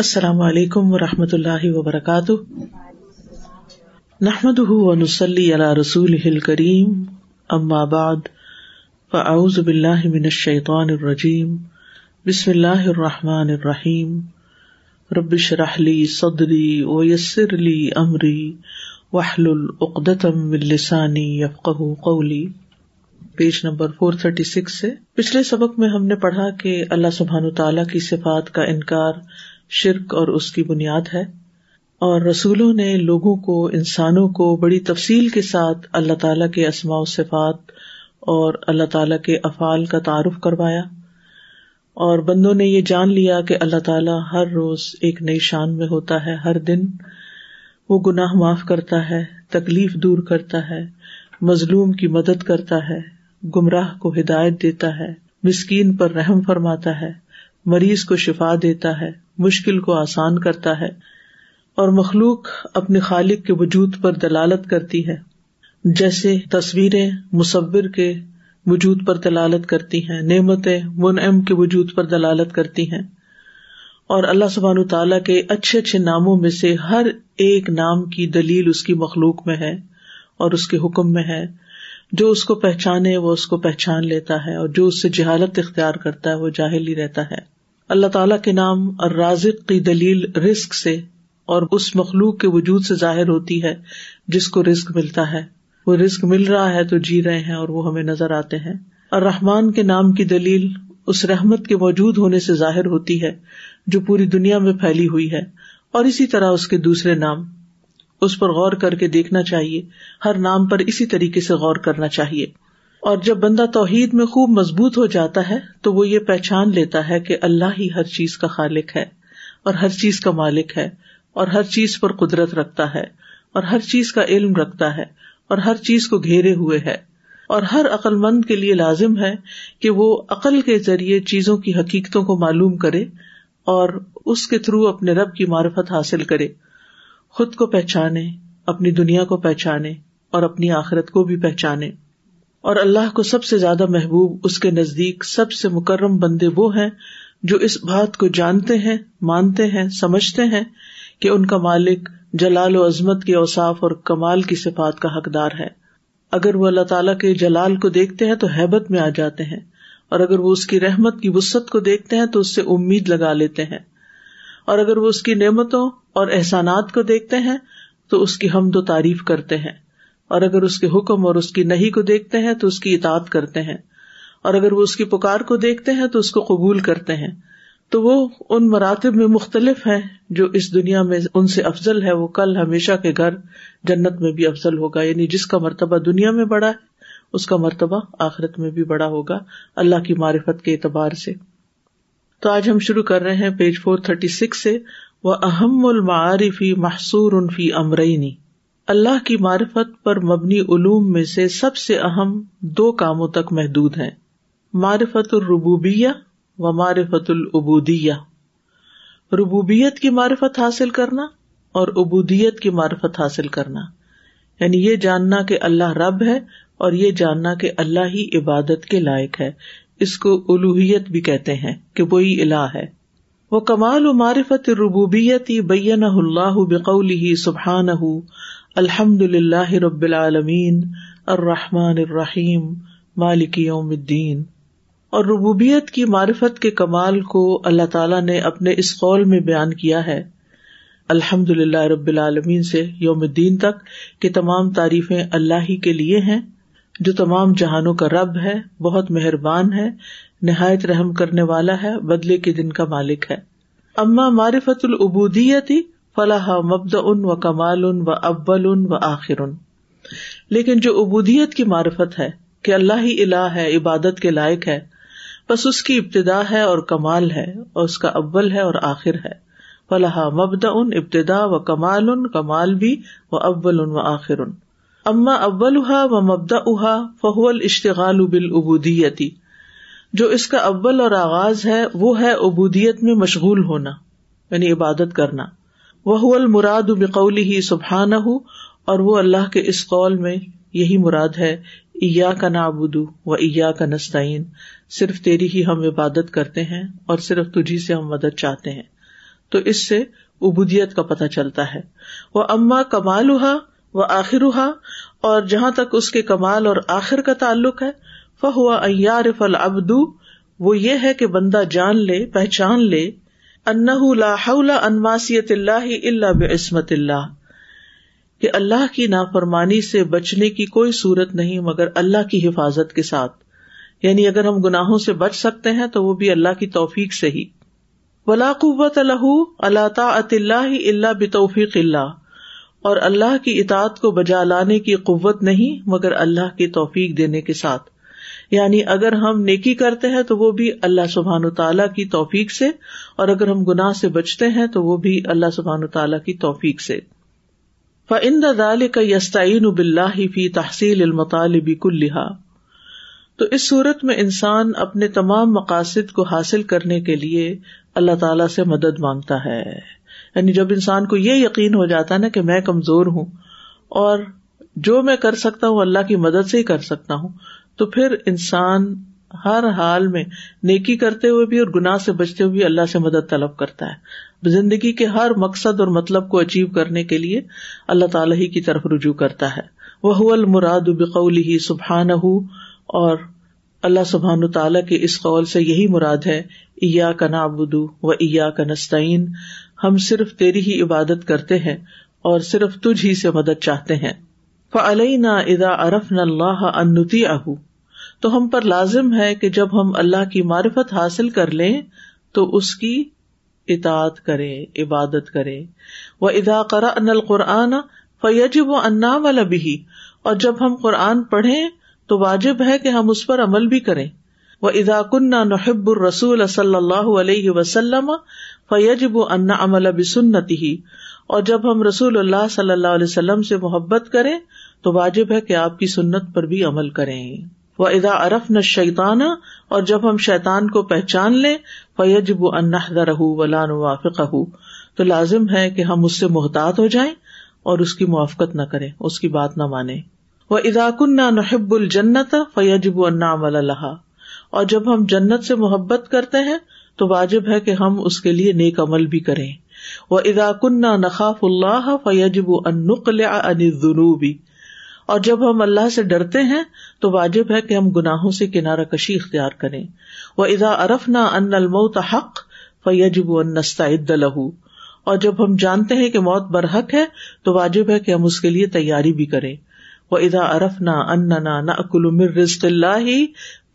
السلام علیکم و رحمۃ اللہ وبرکاتہ۔ نحمد ونسلی علی رسول کریم ام آباد فاعوذ باللہ من الشیطان الرجیم، بسم اللہ الرحمٰن الرحیم۔ ربش رحلی صدری ویسر علی عمری وحل العقدم السانی یفق قولی۔ Page number four thirty six سے۔ پچھلے سبق میں ہم نے پڑھا کہ اللہ سبحان تعالیٰ کی صفات کا انکار شرک اور اس کی بنیاد ہے۔ اور رسولوں نے لوگوں کو، انسانوں کو بڑی تفصیل کے ساتھ اللہ تعالی کے اسماء و صفات اور اللہ تعالی کے افعال کا تعارف کروایا۔ اور بندوں نے یہ جان لیا کہ اللہ تعالیٰ ہر روز ایک نئی شان میں ہوتا ہے۔ ہر دن وہ گناہ معاف کرتا ہے، تکلیف دور کرتا ہے، مظلوم کی مدد کرتا ہے، گمراہ کو ہدایت دیتا ہے، مسکین پر رحم فرماتا ہے۔ مریض کو شفا دیتا ہے، مشکل کو آسان کرتا ہے، اور مخلوق اپنے خالق کے وجود پر دلالت کرتی ہے۔ جیسے تصویریں مصور کے وجود پر دلالت کرتی ہیں، نعمتیں منعم کے وجود پر دلالت کرتی ہیں۔ اور اللہ سبحان تعالیٰ کے اچھے اچھے ناموں میں سے ہر ایک نام کی دلیل اس کی مخلوق میں ہے اور اس کے حکم میں ہے۔ جو اس کو پہچانے وہ اس کو پہچان لیتا ہے اور جو اس سے جہالت اختیار کرتا ہے وہ جاہل ہی رہتا ہے۔ اللہ تعالیٰ کے نام اور رازق کی دلیل رسک سے اور اس مخلوق کے وجود سے ظاہر ہوتی ہے جس کو رسک ملتا ہے۔ وہ رسک مل رہا ہے تو جی رہے ہیں اور وہ ہمیں نظر آتے ہیں۔ اور رحمان کے نام کی دلیل اس رحمت کے موجود ہونے سے ظاہر ہوتی ہے جو پوری دنیا میں پھیلی ہوئی ہے اور اسی طرح اس کے دوسرے نام اس پر غور کر کے دیکھنا چاہیے، ہر نام پر اسی طریقے سے غور کرنا چاہیے۔ اور جب بندہ توحید میں خوب مضبوط ہو جاتا ہے، تو وہ یہ پہچان لیتا ہے کہ اللہ ہی ہر چیز کا خالق ہے، اور ہر چیز کا مالک ہے، اور ہر چیز پر قدرت رکھتا ہے، اور ہر چیز کا علم رکھتا ہے، اور ہر چیز کو گھیرے ہوئے ہے۔ اور ہر عقل مند کے لیے لازم ہے کہ وہ عقل کے ذریعے چیزوں کی حقیقتوں کو معلوم کرے، اور اس کے تھرو اپنے رب کی معرفت حاصل کرے۔ خود کو پہچانے، اپنی دنیا کو پہچانے اور اپنی آخرت کو بھی پہچانے۔ اور اللہ کو سب سے زیادہ محبوب، اس کے نزدیک سب سے مکرم بندے وہ ہیں جو اس بات کو جانتے ہیں، مانتے ہیں، سمجھتے ہیں کہ ان کا مالک جلال و عظمت کے اوساف اور کمال کی صفات کا حقدار ہے۔ اگر وہ اللہ تعالیٰ کے جلال کو دیکھتے ہیں تو حیبت میں آ جاتے ہیں۔ اور اگر وہ اس کی رحمت کی وسط کو دیکھتے ہیں تو اس سے امید لگا لیتے ہیں۔ اور اگر وہ اس کی نعمتوں اور احسانات کو دیکھتے ہیں، تو اس کی حمد و تعریف کرتے ہیں۔ اور اگر اس کے حکم اور اس کی نہیں کو دیکھتے ہیں، تو اس کی اطاعت کرتے ہیں۔ اور اگر وہ اس کی پکار کو دیکھتے ہیں، تو اس کو قبول کرتے ہیں۔ تو وہ ان مراتب میں مختلف ہیں، جو اس دنیا میں ان سے افضل ہے۔ وہ کل ہمیشہ کے گھر جنت میں بھی افضل ہوگا۔ یعنی جس کا مرتبہ دنیا میں بڑا ہے، اس کا مرتبہ آخرت میں بھی بڑا ہوگا۔ اللہ کی معرفت کے اعتبار سے۔ تو آج ہم شروع کر رہے ہیں پیج فور تھرٹی سکس سے۔ وہ اہم المعارفی محصور انفی امرینی اللہ کی معرفت پر مبنی علوم میں سے سب سے اہم دو کاموں تک محدود ہیں۔ معرفت الربوبیہ و معرفت العبودیہ۔ ربوبیت کی معرفت حاصل کرنا اور ابودیت کی معرفت حاصل کرنا۔ یعنی یہ جاننا کہ اللہ رب ہے اور یہ جاننا کہ اللہ ہی عبادت کے لائق ہے۔ اس کو الوحیت بھی کہتے ہیں کہ وہی الہ ہے۔ وہ کمال و معرفت ربوبیت بین اللہ بقول ہی سبحان الحمد للہ رب العالمین، الرحمٰن الرحیم، مالک یوم الدین۔ اور ربوبیت کی معرفت کے کمال کو اللہ تعالیٰ نے اپنے اس قول میں بیان کیا ہے۔ الحمد للہ رب العالمین سے یوم الدین تک کہ تمام تعریفیں اللہ ہی کے لیے ہیں۔ جو تمام جہانوں کا رب ہے، بہت مہربان ہے، نہایت رحم کرنے والا ہے، بدلے کے دن کا مالک ہے۔ اما معرفت العبودیتی فلاح مبد ان و کمال ان و ابل ان و آخر۔ ان لیکن جو ابودیت کی معرفت ہے کہ اللہ ہی الہ ہے، عبادت کے لائق ہے، بس اس کی ابتدا ہے اور کمال ہے، اور اس کا اول ہے اور آخر ہے۔ فلاح مبد ان ابتدا و کمال ان کمال بھی، و ابل ان و آخر۔ ان اما اول احا و مبدا احا فہول اشتغال بال ابودیتی جو اس کا اول اور آغاز ہے، وہ ہے ابودیت میں مشغول ہونا یعنی عبادت کرنا۔ وہ المراد بقول ہی سبحان ہُ اور وہ اللہ کے اس قول میں یہی مراد ہے ایا کا نابود و ایا کا نسطین صرف تیری ہی ہم عبادت کرتے ہیں، اور صرف تجھی سے ہم مدد چاہتے ہیں۔ تو اس سے ابودیت کا پتہ چلتا ہے۔ وہ اما کمال ہوا وہ آخر اور جہاں تک اس کے کمال اور آخر کا تعلق ہے، فہو ایار فل ابدو وہ یہ ہے کہ بندہ جان لے، پہچان لے لا حول انماسیت اللہ اللہ بعصمت اللہ۔ کہ اللہ کی نافرمانی سے بچنے کی کوئی صورت نہیں، مگر اللہ کی حفاظت کے ساتھ۔ یعنی اگر ہم گناہوں سے بچ سکتے ہیں، تو وہ بھی اللہ کی توفیق سے ہی۔ ولا قوت الح اللہ تعط اللہ اللہ بتوفیق اللہ۔ اور اللہ کی اطاعت کو بجا لانے کی قوت نہیں، مگر اللہ کی توفیق دینے کے ساتھ۔ یعنی اگر ہم نیکی کرتے ہیں تو وہ بھی اللہ سبحان و تعالیٰ کی توفیق سے، اور اگر ہم گناہ سے بچتے ہیں تو وہ بھی اللہ سبحان تعالیٰ کی توفیق سے۔ دال کا یستعین بلّہ فی تحصیل المطالب کلحا تو اس صورت میں انسان اپنے تمام مقاصد کو حاصل کرنے کے لیے اللہ تعالی سے مدد مانگتا ہے۔ یعنی جب انسان کو یہ یقین ہو جاتا ہے نا کہ میں کمزور ہوں اور جو میں کر سکتا ہوں اللہ کی مدد سے ہی کر سکتا ہوں، تو پھر انسان ہر حال میں نیکی کرتے ہوئے بھی اور گناہ سے بچتے ہوئے بھی اللہ سے مدد طلب کرتا ہے۔ زندگی کے ہر مقصد اور مطلب کو اچیو کرنے کے لیے اللہ تعالی ہی کی طرف رجوع کرتا ہے۔ وہ المراد بقول ہی سبحان اور اللہ سبحان تعالیٰ کے اس قول سے یہی مراد ہے ایا کا نابدو و ایا کا نسطین ہم صرف تیری ہی عبادت کرتے ہیں اور صرف تجھ ہی سے مدد چاہتے ہیں۔ فعلئی نہ ادا ارف نہ اللہ انتی اہ تو ہم پر لازم ہے کہ جب ہم اللہ کی معرفت حاصل کر لیں، تو اس کی اطاعت کرے عبادت کرے وہ ادا کرا ان القرآن فیجب و انا والا بھی اور جب ہم قرآن پڑھیں، تو واجب ہے کہ ہم اس پر عمل بھی کریں۔ وہ ادا کن نحب الرسول صلی اللہ علیہ وسلم فیجب انا عمل بسنتی ہی اور جب ہم رسول اللہ صلی اللہ علیہ وسلم سے محبت کریں، تو واجب ہے کہ آپ کی سنت پر بھی عمل کریں۔ وہ ادا ارف نہ شیطان اور جب ہم شیطان کو پہچان لیں فیجب انحدہ رہ ولان وافق تو لازم ہے کہ ہم اس سے محتاط ہو جائیں اور اس کی موافقت نہ کریں، اس کی بات نہ مانے وہ اداکن نہ نحب الجنت فیجب انعام اللہ اور جب ہم جنت سے محبت کرتے ہیں تو واجب ہے کہ ہم اس کے لیے نیک عمل بھی کریں۔ وہ اداکن نخاف اللہ فیجب ان نقل ان جنوبی اور جب ہم اللہ سے ڈرتے ہیں، تو واجب ہے کہ ہم گناہوں سے کنارہ کشی اختیار کریں۔ وہ ادا ارف نہ ان الموت حق فیجب نستعد لہو اور جب ہم جانتے ہیں کہ موت برحق ہے، تو واجب ہے کہ ہم اس کے لیے تیاری بھی کریں۔ وہ ادا ارف نہ ان نہ اکل مر رزق اللہ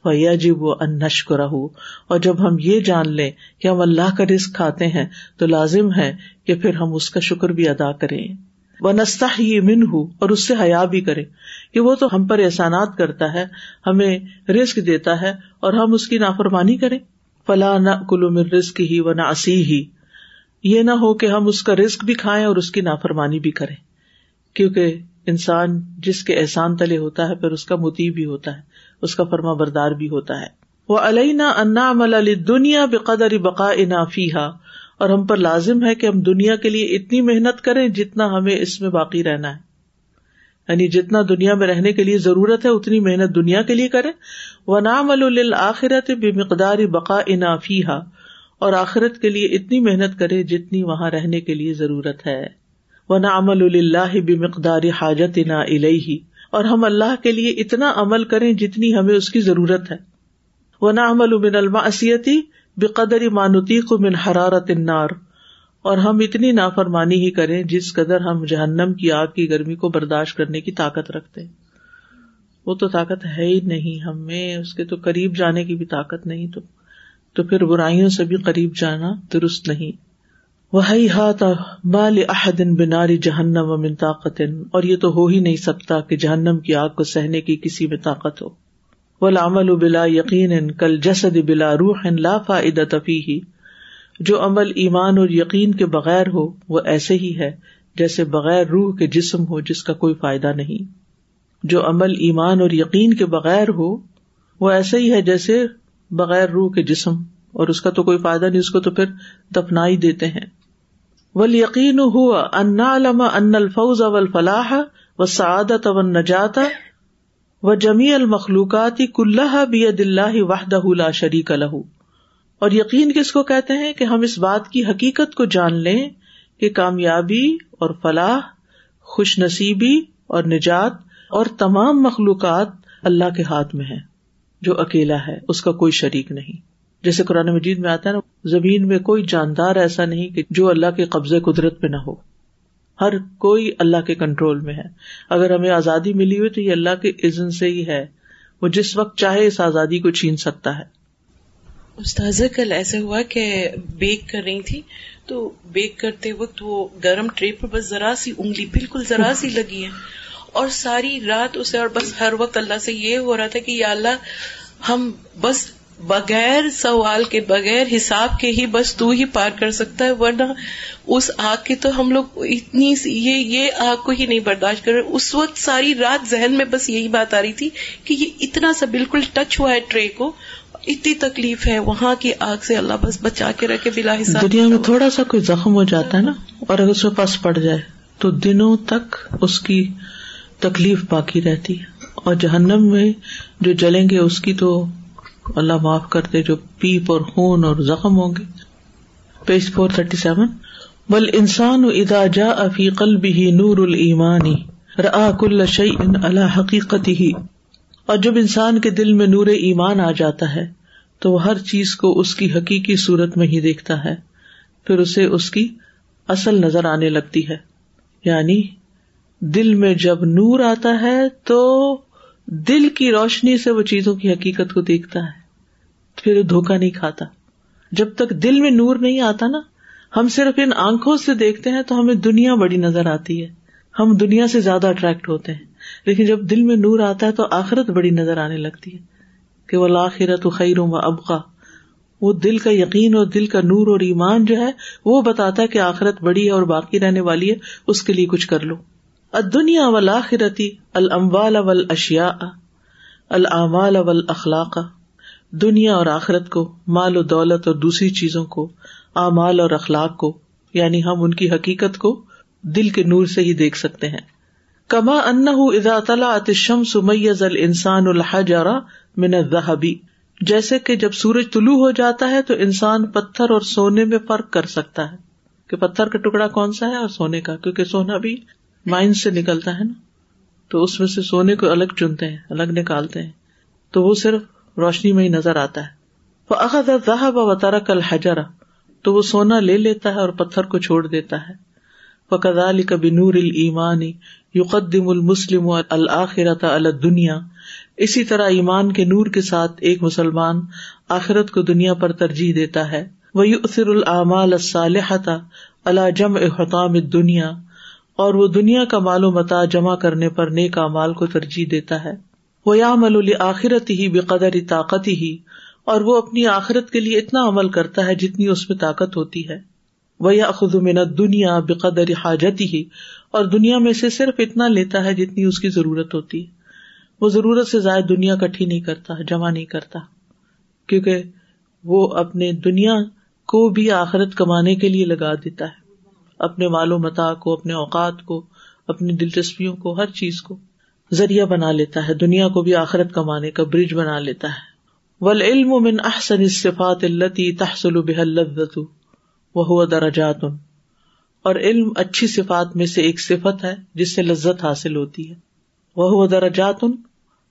فیجب و ان نشک اور جب ہم یہ جان لیں کہ ہم اللہ کا رزق کھاتے ہیں، تو لازم ہے کہ پھر ہم اس کا شکر بھی ادا کریں۔ وہ نستا ہی من ہوں اور اس سے حیا بھی کرے کہ وہ تو ہم پر احسانات کرتا ہے، ہمیں رسک دیتا ہے اور ہم اس کی نافرمانی کریں۔ فلاں نہ کلو میں رسک ہی و نہ اسی ہی یہ نہ ہو کہ ہم اس کا رسک بھی کھائیں اور اس کی نافرمانی بھی کریں۔ کیونکہ انسان جس کے احسان تلے ہوتا ہے، پھر اس کا متی بھی ہوتا ہے۔ اس کا فرما بردار بھی ہوتا ہے۔ وہ علیہ نہ انا عمل دنیا بے قدر بقا انافی اور ہم پر لازم ہے کہ ہم دنیا کے لیے اتنی محنت کریں جتنا ہمیں اس میں باقی رہنا ہے۔ یعنی جتنا دنیا میں رہنے کے لیے ضرورت ہے، اتنی محنت دنیا کے لیے کرے و نام الآخرت بے مقدار بقا انافی اور آخرت کے لیے اتنی محنت کرے جتنی وہاں رہنے کے لیے ضرورت ہے۔ وہ نام اللہ بے مقدار حاجت نا الہی اور ہم اللہ کے لیے اتنا عمل کریں جتنی ہمیں اس کی ضرورت ہے۔ وہ نام المن الماسیتی بے قدر مانوتی کو من حرارت انار اور ہم اتنی نافرمانی ہی کریں جس قدر ہم جہنم کی آگ کی گرمی کو برداشت کرنے کی طاقت رکھتے وہ تو طاقت ہے ہی نہیں، ہمیں اس کے تو قریب جانے کی بھی طاقت نہیں، تو تو پھر برائیوں سے بھی قریب جانا درست نہیں۔ وہی ہاتھ بال احدن بناری جہنم و من طاقت اور یہ تو ہو ہی نہیں سکتا کہ جہنم کی آگ کو سہنے کی کسی میں طاقت ہو۔ وہ لامل بلا یقین کل جسد بلا روح لا فائدہ تفی ہی جو عمل ایمان اور یقین کے بغیر ہو، وہ ایسے ہی ہے جیسے بغیر روح کے جسم ہو، جس کا کوئی فائدہ نہیں۔ جو عمل ایمان اور یقین کے بغیر ہو، وہ ایسے ہی ہے جیسے بغیر روح کے جسم۔ اور اس کا تو کوئی فائدہ نہیں، اس کو تو پھر دفنا ہی دیتے ہیں۔ ول یقین ہوا انا علما ان الفوز اول فلاح و سعادت و نجات و جمی المخلوقات کلّہ بید اللہ وحدہ لا شریک لہ اور یقین کس کو کہتے ہیں کہ ہم اس بات کی حقیقت کو جان لیں کہ کامیابی اور فلاح، خوش نصیبی اور نجات اور تمام مخلوقات اللہ کے ہاتھ میں ہے جو اکیلا ہے، اس کا کوئی شریک نہیں۔ جیسے قرآن مجید میں آتا ہے نا زمین میں کوئی جاندار ایسا نہیں کہ جو اللہ کے قبضے قدرت پہ نہ ہو۔ ہر کوئی اللہ کے کنٹرول میں ہے۔ اگر ہمیں آزادی ملی ہوئی تو یہ اللہ کے عزن سے ہی ہے۔ وہ جس وقت چاہے اس آزادی کو چھین سکتا ہے۔ استاذ کل ایسا ہوا کہ بیک کر رہی تھی، تو بیک کرتے وقت وہ گرم ٹرے پر بس ذرا سی انگلی بالکل ذرا سی لگی ہے اور ساری رات اسے، اور بس ہر وقت اللہ سے یہ ہو رہا تھا کہ یا اللہ، ہم بس بغیر سوال کے بغیر حساب کے ہی بس تو ہی پار کر سکتا ہے ورنہ اس آگ کی تو ہم لوگ اتنی یہ یہ آگ کو ہی نہیں برداشت کر رہے۔ اس وقت ساری رات ذہن میں بس یہی بات آ رہی تھی کہ یہ اتنا سا بالکل ٹچ ہوا ہے ٹرے کو اتنی تکلیف ہے وہاں کی آگ سے اللہ بس بچا کے رکھے بلا حساب دنیا میں تھوڑا سا کوئی زخم ہو جاتا ہے نا اور اگر اس کے پاس پڑ جائے تو دنوں تک اس کی تکلیف باقی رہتی ہے۔ اور جہنم میں جو جلیں گے اس کی تو اللہ معاف کرتے جو پیپ اور خون اور زخم ہوں گے۔ پیج فور تھرٹی سیون بل انسان ادا جا افی قلبی نور المانی را کل شعین اللہ حقیقت ہی اور جب انسان کے دل میں نور ایمان آ جاتا ہے، تو وہ ہر چیز کو اس کی حقیقی صورت میں ہی دیکھتا ہے۔ پھر اسے اس کی اصل نظر آنے لگتی ہے۔ یعنی دل میں جب نور آتا ہے، تو دل کی روشنی سے وہ چیزوں کی حقیقت کو دیکھتا ہے، پھر دھوکا نہیں کھاتا۔ جب تک دل میں نور نہیں آتا نا، ہم صرف ان آنکھوں سے دیکھتے ہیں تو ہمیں دنیا بڑی نظر آتی ہے۔ ہم دنیا سے زیادہ اٹریکٹ ہوتے ہیں، لیکن جب دل میں نور آتا ہے تو آخرت بڑی نظر آنے لگتی ہے۔ کہ وہ لاخرت خیروں و ابقا، وہ دل کا یقین اور دل کا نور اور ایمان جو ہے، وہ بتاتا ہے کہ آخرت بڑی ہے اور باقی رہنے والی ہے، اس کے لیے کچھ کر لو۔ دنیا اول آخرتی الموال اول اشیا العمال اول اخلاق دنیا اور آخرت کو، مال و دولت اور دوسری چیزوں کو، اعمال اور اخلاق کو یعنی ہم ان کی حقیقت کو دل کے نور سے ہی دیکھ سکتے ہیں۔ کما ان ادا طلع اتشم سمیز ال انسان من الذهبی جیسے کہ جب سورج طلوع ہو جاتا ہے تو انسان پتھر اور سونے میں فرق کر سکتا ہے۔ کہ پتھر کا ٹکڑا کون سا ہے اور سونے کا؟ کیونکہ سونا بھی مائنڈ سے نکلتا ہے نا، تو اس میں سے سونے کو الگ چنتے ہیں، الگ نکالتے ہیں۔ تو وہ صرف روشنی میں ہی نظر آتا ہے۔ وہ اخذ و ترک الحجرا تو وہ سونا لے لیتا ہے اور پتھر کو چھوڑ دیتا ہے۔ وہ کدال کبھی نور المانی یقدم المسلم الآخرت الدنیا اسی طرح ایمان کے نور کے ساتھ ایک مسلمان آخرت کو دنیا پر ترجیح دیتا ہے۔ وہ یؤثر العمال الصالحۃ اللہ جم احتام دنیا اور وہ دنیا کا مال و متا جمع کرنے پر نیک مال کو ترجیح دیتا ہے۔ وہ یا مل آخرت ہی بے قدر طاقت ہی اور وہ اپنی آخرت کے لیے اتنا عمل کرتا ہے جتنی اس میں طاقت ہوتی ہے۔ وہ یا خود منت دنیا بے قدر حاجت ہی اور دنیا میں سے صرف اتنا لیتا ہے جتنی اس کی ضرورت ہوتی ہے۔ وہ ضرورت سے زائد دنیا کٹھی نہیں کرتا، جمع نہیں کرتا، کیونکہ وہ اپنے دنیا کو بھی آخرت کمانے کے لیے لگا دیتا ہے۔ اپنے مال و متا کو، اپنے اوقات کو، اپنی دلچسپیوں کو، ہر چیز کو ذریعہ بنا لیتا ہے۔ دنیا کو بھی آخرت کمانے کا برج بنا لیتا ہے۔ ول علم من احسن صفات التی تحسل بحلت وہ درجات۔ اور علم اچھی صفات میں سے ایک صفت ہے جس سے لذت حاصل ہوتی ہے۔ وہ درجات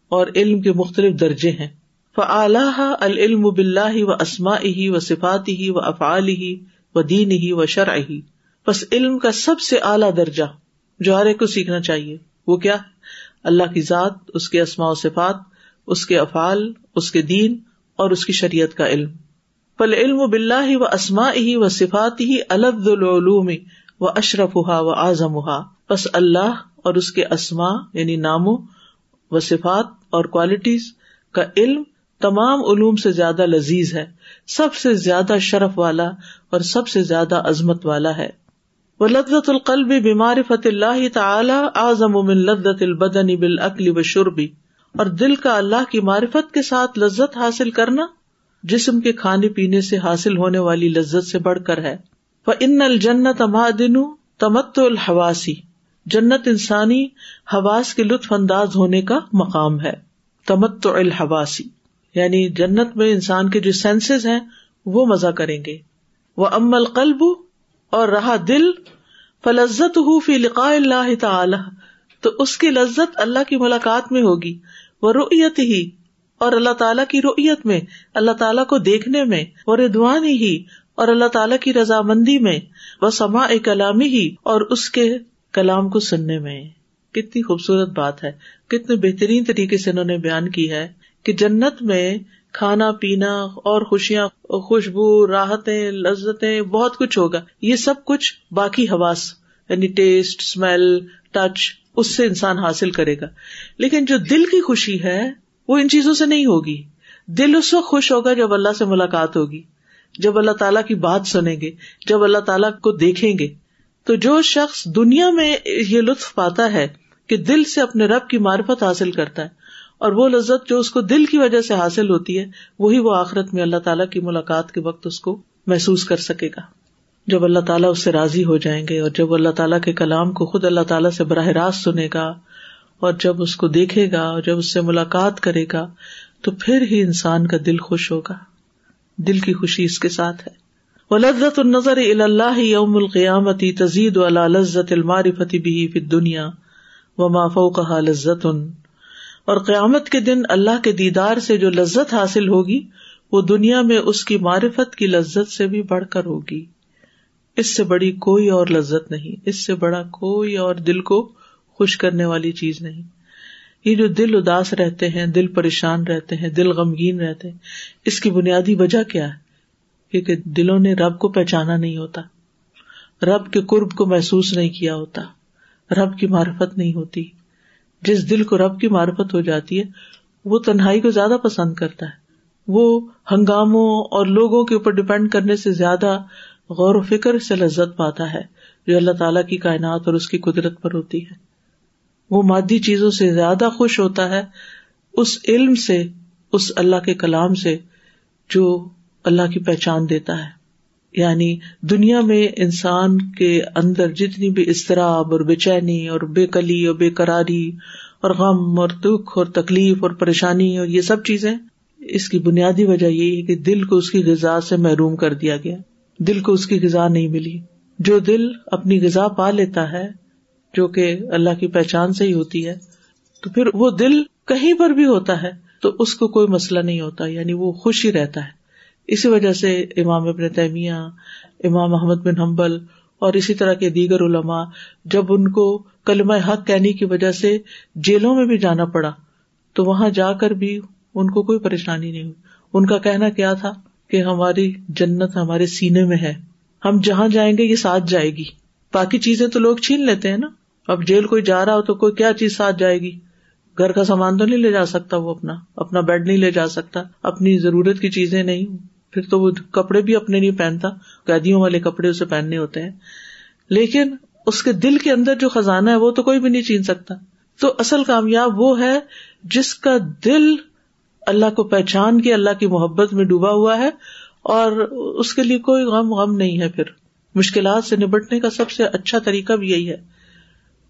اور علم کے مختلف درجے ہیں۔ فعلح العلم بلّہ و اسما ہی و صفات ہی و افعال ہی و دین ہی و شرع ہی بس علم کا سب سے اعلیٰ درجہ جو ہر ایک کو سیکھنا چاہیے، وہ کیا؟ اللہ کی ذات، اس کے اسماء و صفات، اس کے افعال، اس کے دین اور اس کی شریعت کا علم۔ پل علم و بلّہ و اسما ہی و صفات ہی الد العلوم و اشرف ہا و اعظم ہا بس اللہ اور اس کے اسما یعنی ناموں و صفات اور کوالٹیز کا علم تمام علوم سے زیادہ لذیذ ہے، سب سے زیادہ شرف والا اور سب سے زیادہ عظمت والا ہے۔ وہ لذت القلب بیمار فت اللہ تعالی اعظم من لذت البدن بالعقل و شربی اور دل کا اللہ کی معرفت کے ساتھ لذت حاصل کرنا جسم کے کھانے پینے سے حاصل ہونے والی لذت سے بڑھ کر ہے. وہ ان الجنت امادن تمت الحواسی جنت انسانی حواس کے لطف انداز ہونے کا مقام ہے. تمت الحواسی. یعنی جنت میں انسان کے جو سینسز ہیں وہ مزہ کریں گے. وہ ام القلب اور رہا دل فلزت ہو فی لقاء اللہ تعالی تو اس کی لذت اللہ کی ملاقات میں ہوگی وہ رویت ہی اور اللہ تعالیٰ کی رویت میں، اللہ تعالیٰ کو دیکھنے میں وہ ردوان ہی اور اللہ تعالیٰ کی رضامندی میں وہ سما کلامی ہی اور اس کے کلام کو سننے میں۔ کتنی خوبصورت بات ہے، کتنے بہترین طریقے سے انہوں نے بیان کی ہے کہ جنت میں کھانا پینا اور خوشیاں، خوشبو، راحتیں، لذتیں، بہت کچھ ہوگا۔ یہ سب کچھ باقی حواس یعنی ٹیسٹ اسمیل ٹچ، اس سے انسان حاصل کرے گا۔ لیکن جو دل کی خوشی ہے، وہ ان چیزوں سے نہیں ہوگی۔ دل اس وقت خوش ہوگا جب اللہ سے ملاقات ہوگی۔ جب اللہ تعالیٰ کی بات سنیں گے، جب اللہ تعالیٰ کو دیکھیں گے۔ تو جو شخص دنیا میں یہ لطف پاتا ہے کہ دل سے اپنے رب کی معرفت حاصل کرتا ہے اور وہ لذت جو اس کو دل کی وجہ سے حاصل ہوتی ہے، وہی وہ آخرت میں اللہ تعالیٰ کی ملاقات کے وقت اس کو محسوس کر سکے گا۔ جب اللہ تعالیٰ اس سے راضی ہو جائیں گے اور جب اللہ تعالیٰ کے کلام کو خود اللہ تعالیٰ سے براہ راست سنے گا اور جب اس کو دیکھے گا اور جب اس سے ملاقات کرے گا، تو پھر ہی انسان کا دل خوش ہوگا۔ دل کی خوشی اس کے ساتھ ہے۔ وہ لذت النظر اللہ یوم القیامتی تزید اللہ لذت المارفتی بھی دنیا و مافو کا لذت ان اور قیامت کے دن اللہ کے دیدار سے جو لذت حاصل ہوگی، وہ دنیا میں اس کی معرفت کی لذت سے بھی بڑھ کر ہوگی۔ اس سے بڑی کوئی اور لذت نہیں، اس سے بڑا کوئی اور دل کو خوش کرنے والی چیز نہیں۔ یہ جو دل اداس رہتے ہیں، دل پریشان رہتے ہیں، دل غمگین رہتے ہیں، اس کی بنیادی وجہ کیا ہے؟ کیونکہ دلوں نے رب کو پہچانا نہیں ہوتا۔ رب کے قرب کو محسوس نہیں کیا ہوتا۔ رب کی معرفت نہیں ہوتی۔ جس دل کو رب کی معرفت ہو جاتی ہے، وہ تنہائی کو زیادہ پسند کرتا ہے۔ وہ ہنگاموں اور لوگوں کے اوپر ڈپینڈ کرنے سے زیادہ غور و فکر سے لذت پاتا ہے، جو اللہ تعالیٰ کی کائنات اور اس کی قدرت پر ہوتی ہے۔ وہ مادی چیزوں سے زیادہ خوش ہوتا ہے، اس علم سے، اس اللہ کے کلام سے جو اللہ کی پہچان دیتا ہے۔ یعنی دنیا میں انسان کے اندر جتنی بھی اضطراب اور بے چینی اور بے کلی اور بے قراری اور غم اور دکھ اور تکلیف اور پریشانی اور یہ سب چیزیں، اس کی بنیادی وجہ یہ ہے کہ دل کو اس کی غذا سے محروم کر دیا گیا۔ دل کو اس کی غذا نہیں ملی۔ جو دل اپنی غذا پا لیتا ہے، جو کہ اللہ کی پہچان سے ہی ہوتی ہے، تو پھر وہ دل کہیں پر بھی ہوتا ہے، تو اس کو کوئی مسئلہ نہیں ہوتا یعنی وہ خوش ہی رہتا ہے۔ اسی وجہ سے امام ابن تیمیہ، امام محمد بن حمبل اور اسی طرح کے دیگر علماء، جب ان کو کلم حق کہنے کی وجہ سے جیلوں میں بھی جانا پڑا، تو وہاں جا کر بھی ان کو کوئی پریشانی نہیں ہوئی۔ ان کا کہنا کیا تھا کہ ہماری جنت ہمارے سینے میں ہے، ہم جہاں جائیں گے یہ ساتھ جائے گی۔ باقی چیزیں تو لوگ چھین لیتے ہیں نا۔ اب جیل کوئی جا رہا ہو تو کوئی کیا چیز ساتھ جائے گی؟ گھر کا سامان تو نہیں لے جا سکتا وہ اپنا اپنا بیڈ نہیں لے جا سکتا، اپنی ضرورت کی چیزیں نہیں۔ پھر تو وہ کپڑے بھی اپنے نہیں پہنتا، قیدیوں والے کپڑے اسے پہننے ہوتے ہیں۔ لیکن اس کے دل کے اندر جو خزانہ ہے وہ تو کوئی بھی نہیں چین سکتا۔ تو اصل کامیاب وہ ہے جس کا دل اللہ کو پہچان کے اللہ کی محبت میں ڈوبا ہوا ہے اور اس کے لیے کوئی غم غم نہیں ہے۔ پھر مشکلات سے نبٹنے کا سب سے اچھا طریقہ بھی یہی ہے۔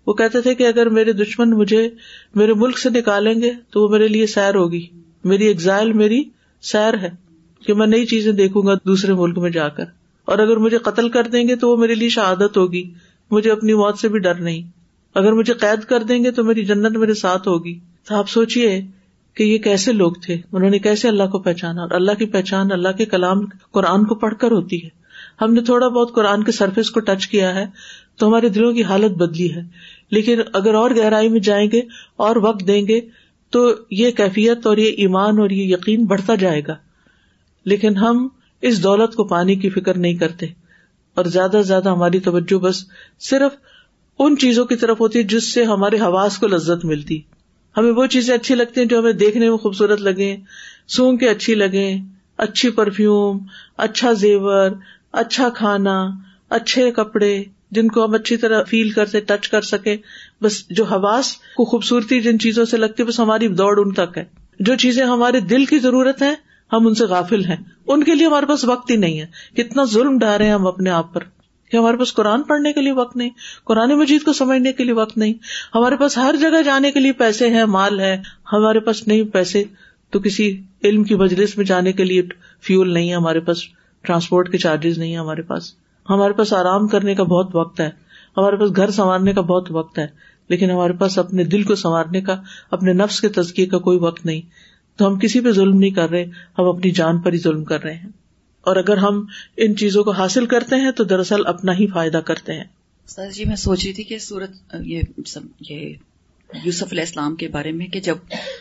وہ کہتے تھے کہ اگر میرے دشمن مجھے میرے ملک سے نکالیں گے تو وہ میرے لیے سیر ہوگی۔ میری ایگزائل میری سیر ہے۔ کہ میں نئی چیزیں دیکھوں گا دوسرے ملک میں جا کر۔ اور اگر مجھے قتل کر دیں گے تو وہ میرے لیے شہادت ہوگی۔ مجھے اپنی موت سے بھی ڈر نہیں۔ اگر مجھے قید کر دیں گے تو میری جنت میرے ساتھ ہوگی۔ تو آپ سوچیے کہ یہ کیسے لوگ تھے؟ انہوں نے کیسے اللہ کو پہچانا؟ اور اللہ کی پہچان، اللہ کے کلام قرآن کو پڑھ کر ہوتی ہے۔ ہم نے تھوڑا بہت قرآن کے سرفیس کو ٹچ کیا ہے تو ہمارے دلوں کی حالت بدلی ہے۔ لیکن اگر اور گہرائی میں جائیں گے اور وقت دیں گے تو یہ کیفیت اور یہ ایمان اور یہ یقین بڑھتا جائے گا۔ لیکن ہم اس دولت کو پانے کی فکر نہیں کرتے اور زیادہ سے زیادہ ہماری توجہ بس صرف ان چیزوں کی طرف ہوتی ہے جس سے ہمارے حواس کو لذت ملتی۔ ہمیں وہ چیزیں اچھی لگتی ہیں جو ہمیں دیکھنے میں خوبصورت لگے سونگ کے اچھی لگے اچھی پرفیوم اچھا زیور اچھا کھانا، اچھے کپڑے جن کو ہم اچھی طرح فیل کر سے ٹچ کر سکے بس جو حواس کو خوبصورتی جن چیزوں سے لگتی ہے بس ہماری دوڑ ان تک ہے۔ جو چیزیں ہمارے دل کی ضرورت ہے ہم ان سے غافل ہیں۔ ان کے لیے ہمارے پاس وقت ہی نہیں ہے۔ کتنا ظلم ڈالے ہم اپنے آپ پر۔ کہ ہمارے پاس قرآن پڑھنے کے لیے وقت نہیں، قرآن مجید کو سمجھنے کے لیے وقت نہیں۔ ہمارے پاس ہر جگہ جانے کے لیے پیسے ہیں، مال ہے ہمارے پاس نہیں پیسے، تو کسی علم کی مجلس میں جانے کے لیے فیول نہیں ہے۔ ہمارے پاس ٹرانسپورٹ کے چارجز نہیں ہے۔ ہمارے پاس ہمارے پاس آرام کرنے کا بہت وقت ہے۔ ہمارے پاس گھر سنوارنے کا بہت وقت ہے۔ لیکن ہمارے پاس اپنے دل کو سنوارنے کا، اپنے نفس کے تزکیے کا کوئی وقت نہیں۔ تو ہم کسی پہ ظلم نہیں کر رہے، ہم اپنی جان پر ہی ظلم کر رہے ہیں۔ اور اگر ہم ان چیزوں کو حاصل کرتے ہیں تو دراصل اپنا ہی فائدہ کرتے ہیں۔ سر جی میں سوچ رہی تھی کہ سورت، یہ یہ یوسف علیہ السلام کے بارے میں کہ جب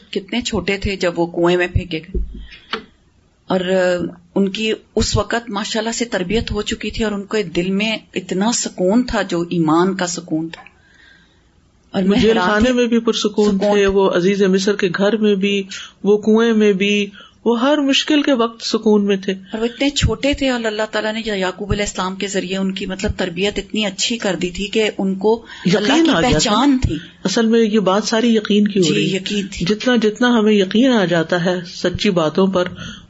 کتنے چھوٹے تھے، جب وہ کنویں میں پھینکے گئے۔ اور ان کی اس وقت ماشاء اللہ سے تربیت ہو چکی تھی اور ان کو دل میں اتنا سکون تھا، جو ایمان کا سکون تھا۔ اور خانے میں بھی پرسکون تھے وہ عزیز مصر کے گھر میں بھی وہ کنویں میں بھی وہ ہر مشکل کے وقت سکون میں تھے۔ اور وہ اتنے چھوٹے تھے اور اللہ تعالیٰ نے یعقوب علیہ السلام کے ذریعے ان کی مطلب تربیت اتنی اچھی کر دی تھی کہ ان کو یقین پہچان تھی۔ اصل میں یہ بات ساری یقین کی جی یقین تھی۔ جتنا جتنا ہمیں یقین آ جاتا ہے سچی باتوں پر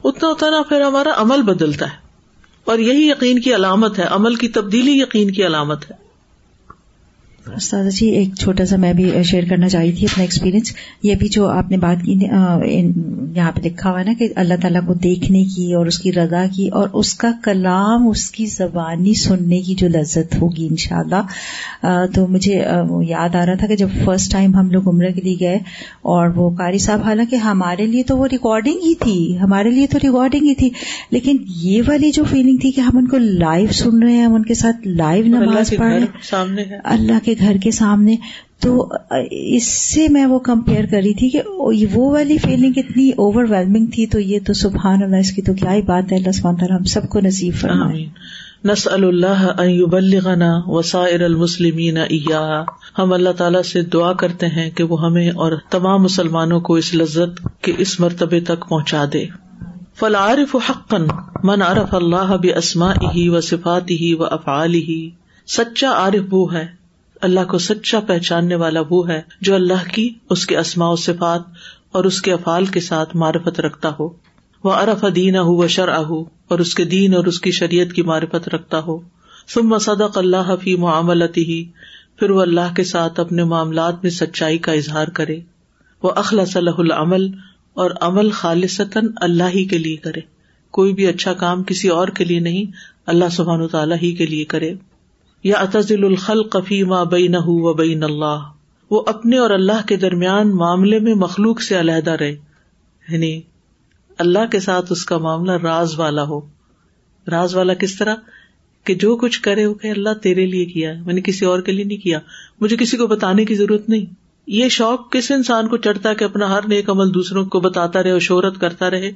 اتنا اتنا پھر ہمارا عمل بدلتا ہے۔ اور یہی یقین کی علامت ہے عمل کی تبدیلی یقین کی علامت ہے۔ استاد جی ایک چھوٹا سا میں بھی شیئر کرنا چاہی تھی اپنا ایکسپیرینس یہ بھی جو آپ نے بات کی یہاں پہ لکھا ہوا ہے نا کہ اللہ تعالیٰ کو دیکھنے کی اور اس کی رضا کی اور اس کا کلام اس کی زبانی سننے کی جو لذت ہوگی ان شاء اللہ تو مجھے یاد آ رہا تھا کہ جب فرسٹ ٹائم ہم لوگ عمرہ کے لیے گئے اور وہ قاری صاحب حالانکہ ہمارے لیے تو وہ ریکارڈنگ ہی تھی ہمارے لیے تو ریکارڈنگ ہی تھی لیکن یہ والی جو فیلنگ تھی کہ ہم ان کو لائیو سن رہے ہیں ہم ان کے ساتھ لائیو نماز پڑھ رہے ہیں۔ اللہ کے گھر کے سامنے، تو، اس سے میں وہ کمپیئر کر رہی تھی کہ وہ والی فیلنگ اتنی اوور ویلمنگ تھی، تو یہ تو سبحان اللہ، اس کی تو کیا ہی بات ہے، اللہ تعالیٰ ہم سب کو نصیب فرمائے۔ نس اللہ بلغنا وسائر المسلمین ہم اللہ تعالیٰ سے دعا کرتے ہیں کہ وہ ہمیں اور تمام مسلمانوں کو اس لذت کے اس مرتبے تک پہنچا دے۔ فلعارف حقن من عرف اللہ بسما ہی و صفات ہی و افعال ہی سچا عارف وہ ہے اللہ کو سچا پہچاننے والا وہ ہے جو اللہ کی، اس کے اسماء و صفات اور اس کے افعال کے ساتھ معرفت رکھتا ہو۔ وہ ارف دین ہو و شرح اور اس کے دین اور اس کی شریعت کی معرفت رکھتا ہو۔ ثم صدق اللہ فی معاملتی ہی پھر وہ اللہ کے ساتھ اپنے معاملات میں سچائی کا اظہار کرے۔ وہ اخلا صلاح العمل اور عمل خالصتاً اللہ ہی کے لیے کرے۔ کوئی بھی اچھا کام کسی اور کے لیے نہیں، اللہ سبحان تعالیٰ ہی کے لیے کرے۔ یا اتزل الخل کفی ماں بین و بین اللہ وہ اپنے اور اللہ کے درمیان معاملے میں مخلوق سے علیحدہ رہے یعنی اللہ کے ساتھ اس کا معاملہ راز والا ہو۔ راز والا کس طرح؟ کہ جو کچھ کرے وہ کہ اللہ تیرے لیے کیا ہے، میں نے کسی اور کے لیے نہیں کیا، مجھے کسی کو بتانے کی ضرورت نہیں۔ یہ شوق کس انسان کو چڑھتا کہ اپنا ہر نیک عمل دوسروں کو بتاتا رہے اور شہرت کرتا رہے،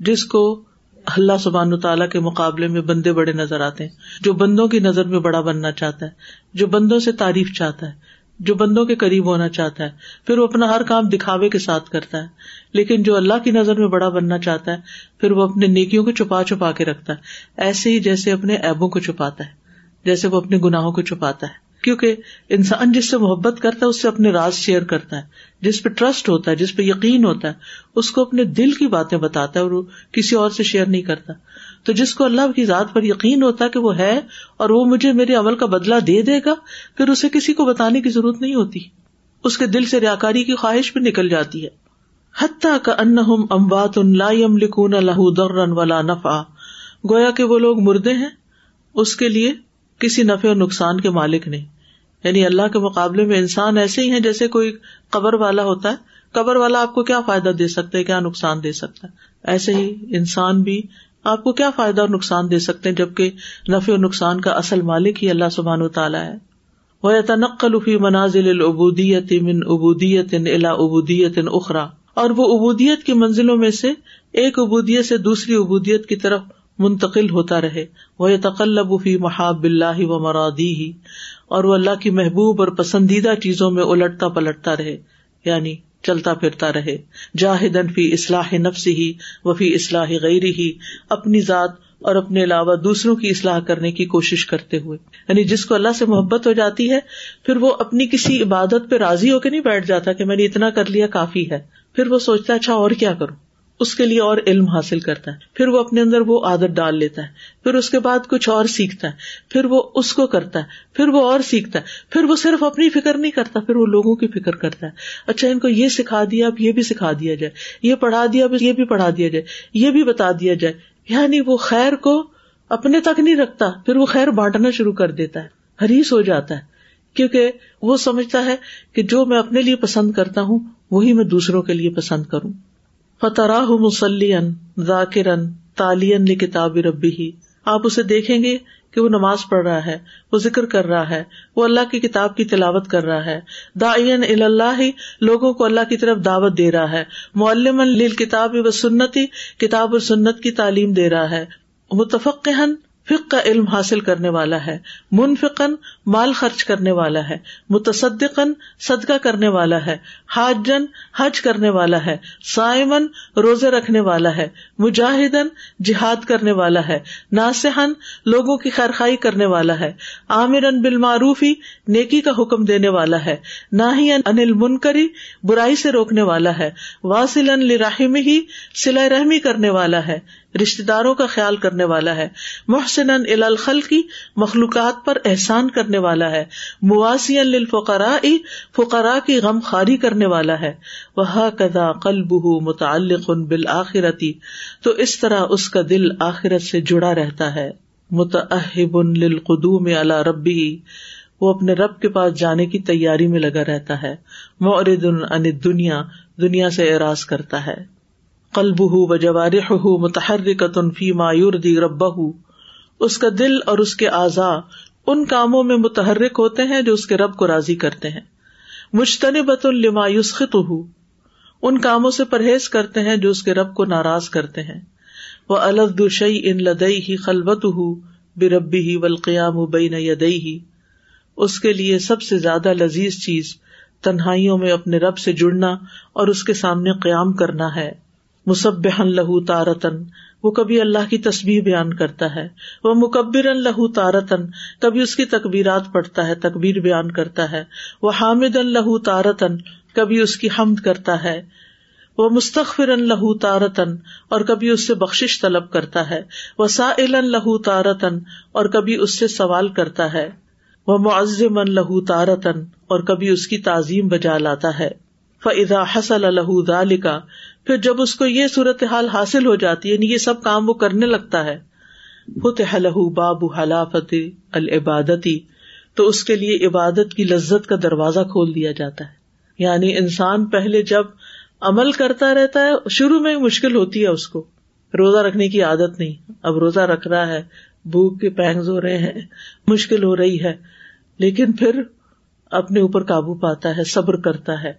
جس کو اللہ سبحان تعالیٰ کے مقابلے میں بندے بڑے نظر آتے ہیں، جو بندوں کی نظر میں بڑا بننا چاہتا ہے، جو بندوں سے تعریف چاہتا ہے، جو بندوں کے قریب ہونا چاہتا ہے، پھر وہ اپنا ہر کام دکھاوے کے ساتھ کرتا ہے۔ لیکن جو اللہ کی نظر میں بڑا بننا چاہتا ہے، پھر وہ اپنے نیکیوں کو چھپا چھپا کے رکھتا ہے۔ ایسے ہی جیسے اپنے ایبوں کو چھپاتا ہے، جیسے وہ اپنے گناہوں کو چھپاتا ہے۔ کیونکہ انسان جس سے محبت کرتا ہے، اس سے اپنے راز شیئر کرتا ہے، جس پہ ٹرسٹ ہوتا ہے، جس پہ یقین ہوتا ہے، اس کو اپنے دل کی باتیں بتاتا ہے اور وہ کسی اور سے شیئر نہیں کرتا۔ تو جس کو اللہ کی ذات پر یقین ہوتا ہے کہ وہ ہے اور وہ مجھے میرے عمل کا بدلا دے دے گا، پھر اسے کسی کو بتانے کی ضرورت نہیں ہوتی۔ اس کے دل سے ریاکاری کی خواہش بھی نکل جاتی ہے۔ حتیٰ کا ان امبات ان لائم لکھون درن ولا نفا گویا کہ وہ لوگ مردے ہیں، اس کے لیے کسی نفے اور نقصان کے مالک نہیں۔ یعنی اللہ کے مقابلے میں انسان ایسے ہی ہے جیسے کوئی قبر والا ہوتا ہے۔ قبر والا آپ کو کیا فائدہ دے سکتا ہے؟ کیا نقصان دے سکتا ہے؟ ایسے ہی انسان بھی آپ کو کیا فائدہ اور نقصان دے سکتے ہیں جبکہ نفے اور نقصان کا اصل مالک ہی اللہ سبحان و تعالیٰ ہے۔ وہ تنقلفی منازل العبودیت من ابودیت الا ابودیت اخرا اور وہ ابودیت کی منزلوں میں سے ایک ابودیت سے دوسری ابودیت کی طرف منتقل ہوتا رہے۔ وہ تقلب فی محاب اللہ و مرادی ہی اور وہ اللہ کی محبوب اور پسندیدہ چیزوں میں الٹتا پلٹتا رہے یعنی چلتا پھرتا رہے۔ جاہدن فی اصلاح نفس ہی و فی اصلاح غیر ہی اپنی ذات اور اپنے علاوہ دوسروں کی اصلاح کرنے کی کوشش کرتے ہوئے۔ یعنی جس کو اللہ سے محبت ہو جاتی ہے، پھر وہ اپنی کسی عبادت پہ راضی ہو کے نہیں بیٹھ جاتا کہ میں نے اتنا کر لیا، کافی ہے۔ پھر وہ سوچتا اچھا اور کیا کروں؟ اس کے لیے اور علم حاصل کرتا ہے۔ پھر وہ اپنے اندر وہ عادت ڈال لیتا ہے۔ پھر اس کے بعد کچھ اور سیکھتا ہے۔ پھر وہ اس کو کرتا ہے۔ پھر وہ اور سیکھتا ہے۔ پھر وہ صرف اپنی فکر نہیں کرتا، پھر وہ لوگوں کی فکر کرتا ہے۔ اچھا ان کو یہ سکھا دیا، اب یہ بھی سکھا دیا جائے۔ یہ پڑھا دیا، اب یہ بھی پڑھا دیا جائے۔ یہ بھی بتا دیا جائے۔ یعنی وہ خیر کو اپنے تک نہیں رکھتا، پھر وہ خیر بانٹنا شروع کر دیتا ہے۔ حریص ہو جاتا ہے۔ کیونکہ وہ سمجھتا ہے کہ جو میں اپنے لیے پسند کرتا ہوں، وہی میں دوسروں کے لیے پسند کروں۔ فتح مسلین ذاکرن تالین کتاب ربی ہی۔ آپ اسے دیکھیں گے کہ وہ نماز پڑھ رہا ہے، وہ ذکر کر رہا ہے، وہ اللہ کی کتاب کی تلاوت کر رہا ہے۔ دائین اللہ ہی لوگوں کو اللہ کی طرف دعوت دے رہا ہے۔ معلم کتاب و سنتی، کتاب اور سنت کی تعلیم دے رہا ہے۔ متفق فک کا علم حاصل کرنے والا ہے۔ منفقن مال خرچ کرنے والا ہے متصدقن صدقہ کرنے والا ہے حاجن حج کرنے والا ہے سائمن روزے رکھنے والا ہے مجاہدن جہاد کرنے والا ہے ناسحن لوگوں کی خیرخائی کرنے والا ہے عامرن بالمعروفی نیکی کا حکم دینے والا ہے نہ ہی انل منکری برائی سے روکنے والا ہے واصل ہی سلا رحمی کرنے والا ہے رشتے داروں کا خیال کرنے والا ہے محسن الخل کی مخلوقات پر احسان کرنے کرنے والا ہے۔ مواسی الفقرا فقرا کی غم خاری کرنے والا ہے۔ وہ کدا قلب متعلق بالآخرتی تو اس طرح اس کا دل آخرت سے جڑا رہتا ہے۔ متحب للقدوم علی ربی وہ اپنے رب کے پاس جانے کی تیاری میں لگا رہتا ہے۔ مورد ان دنیا دنیا سے اعراض کرتا ہے۔ قلب ہُ و جوارح ہُ متحرک فی مایور دی رب اس کا دل اور اس کے اعضاء ان کاموں میں متحرک ہوتے ہیں جو اس کے رب کو راضی کرتے ہیں۔ مشتن بت المایوسخت ان کاموں سے پرہیز کرتے ہیں جو اس کے رب کو ناراض کرتے ہیں۔ وہ الد شعی ان لدئی ہی خلبت ہُ بے ربی ہی ولقیام بین یدئی ہی اس کے لیے سب سے زیادہ لذیذ چیز تنہائیوں میں اپنے رب سے جڑنا اور اس کے سامنے قیام کرنا ہے۔ مصبحن لہو تارتن وہ کبھی اللہ کی تصویر بیان کرتا ہے۔ وہ مکبر لہو تارتن کبھی اس کی تقبیرات پڑھتا ہے تقبیر بیان کرتا ہے۔ وہ حامد لہو تارتن کبھی اس کی حمد کرتا ہے۔ وہ مستقفر لہو تارتن اور کبھی اس سے بخش طلب کرتا ہے۔ وہ سا لہو تارتن اور کبھی اس سے سوال کرتا ہے۔ وہ معذم لہو تارتن اور کبھی اس کی تعظیم بجا لاتا ہے۔ فضا حسل الہ دالکا پھر جب اس کو یہ صورت حال حاصل ہو جاتی ہے یعنی یہ سب کام وہ کرنے لگتا ہے، فتح لہو باب حلافت العبادتی، تو اس کے لیے عبادت کی لذت کا دروازہ کھول دیا جاتا ہے۔ یعنی انسان پہلے جب عمل کرتا رہتا ہے، شروع میں مشکل ہوتی ہے اس کو۔ روزہ رکھنے کی عادت نہیں۔ اب روزہ رکھ رہا ہے، بھوک کے پینگز ہو رہے ہیں، مشکل ہو رہی ہے۔ لیکن پھر اپنے اوپر قابو پاتا ہے، صبر کرتا ہے۔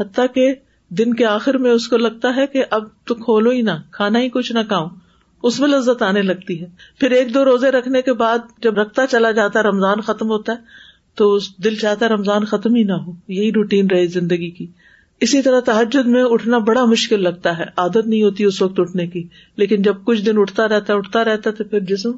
حتیٰ کہ دن کے آخر میں اس کو لگتا ہے کہ اب تو کھولو ہی نہ، کھانا ہی کچھ نہ کھاؤں۔ اس میں لذت آنے لگتی ہے۔ پھر ایک دو روزے رکھنے کے بعد جب رکھتا چلا جاتا ہے، رمضان ختم ہوتا ہے، تو دل چاہتا ہے رمضان ختم ہی نہ ہو۔ یہی روٹین رہے زندگی کی۔ اسی طرح تحجد میں اٹھنا بڑا مشکل لگتا ہے۔ عادت نہیں ہوتی اس وقت اٹھنے کی۔ لیکن جب کچھ دن اٹھتا رہتا ہے، اٹھتا رہتا ہے، تو پھر جسم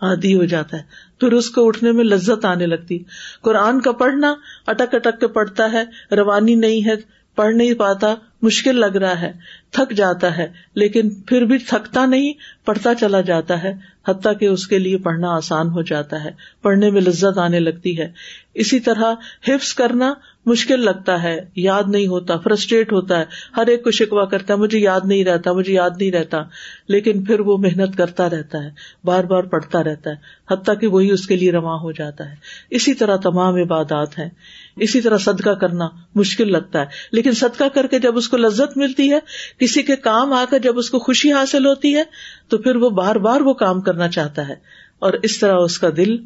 آدھی ہو جاتا ہے۔ پھر اس کو اٹھنے میں لذت آنے لگتی۔ قرآن کا پڑھنا اٹک اٹک کے پڑھتا ہے، روانی نہیں ہے۔ پڑھ نہیں پاتا، مشکل لگ رہا ہے، تھک جاتا ہے، لیکن پھر بھی تھکتا نہیں، پڑھتا چلا جاتا ہے، حتیٰ کہ اس کے لیے پڑھنا آسان ہو جاتا ہے، پڑھنے میں لذت آنے لگتی ہے۔ اسی طرح حفظ کرنا مشکل لگتا ہے، یاد نہیں ہوتا، فرسٹریٹ ہوتا ہے، ہر ایک کو شکوا کرتا ہے، مجھے یاد نہیں رہتا، مجھے یاد نہیں رہتا، لیکن پھر وہ محنت کرتا رہتا ہے، بار بار پڑھتا رہتا ہے، حتیٰ کہ وہی اس کے لیے رواں ہو جاتا ہے۔ اسی طرح تمام عبادات ہیں۔ اسی طرح صدقہ کرنا مشکل لگتا ہے۔ لیکن صدقہ کر کے جب اس کو لذت ملتی ہے، کسی کے کام آ کر جب اس کو خوشی حاصل ہوتی ہے، تو پھر وہ بار بار وہ کام کرنا چاہتا ہے۔ اور اس طرح اس کا دل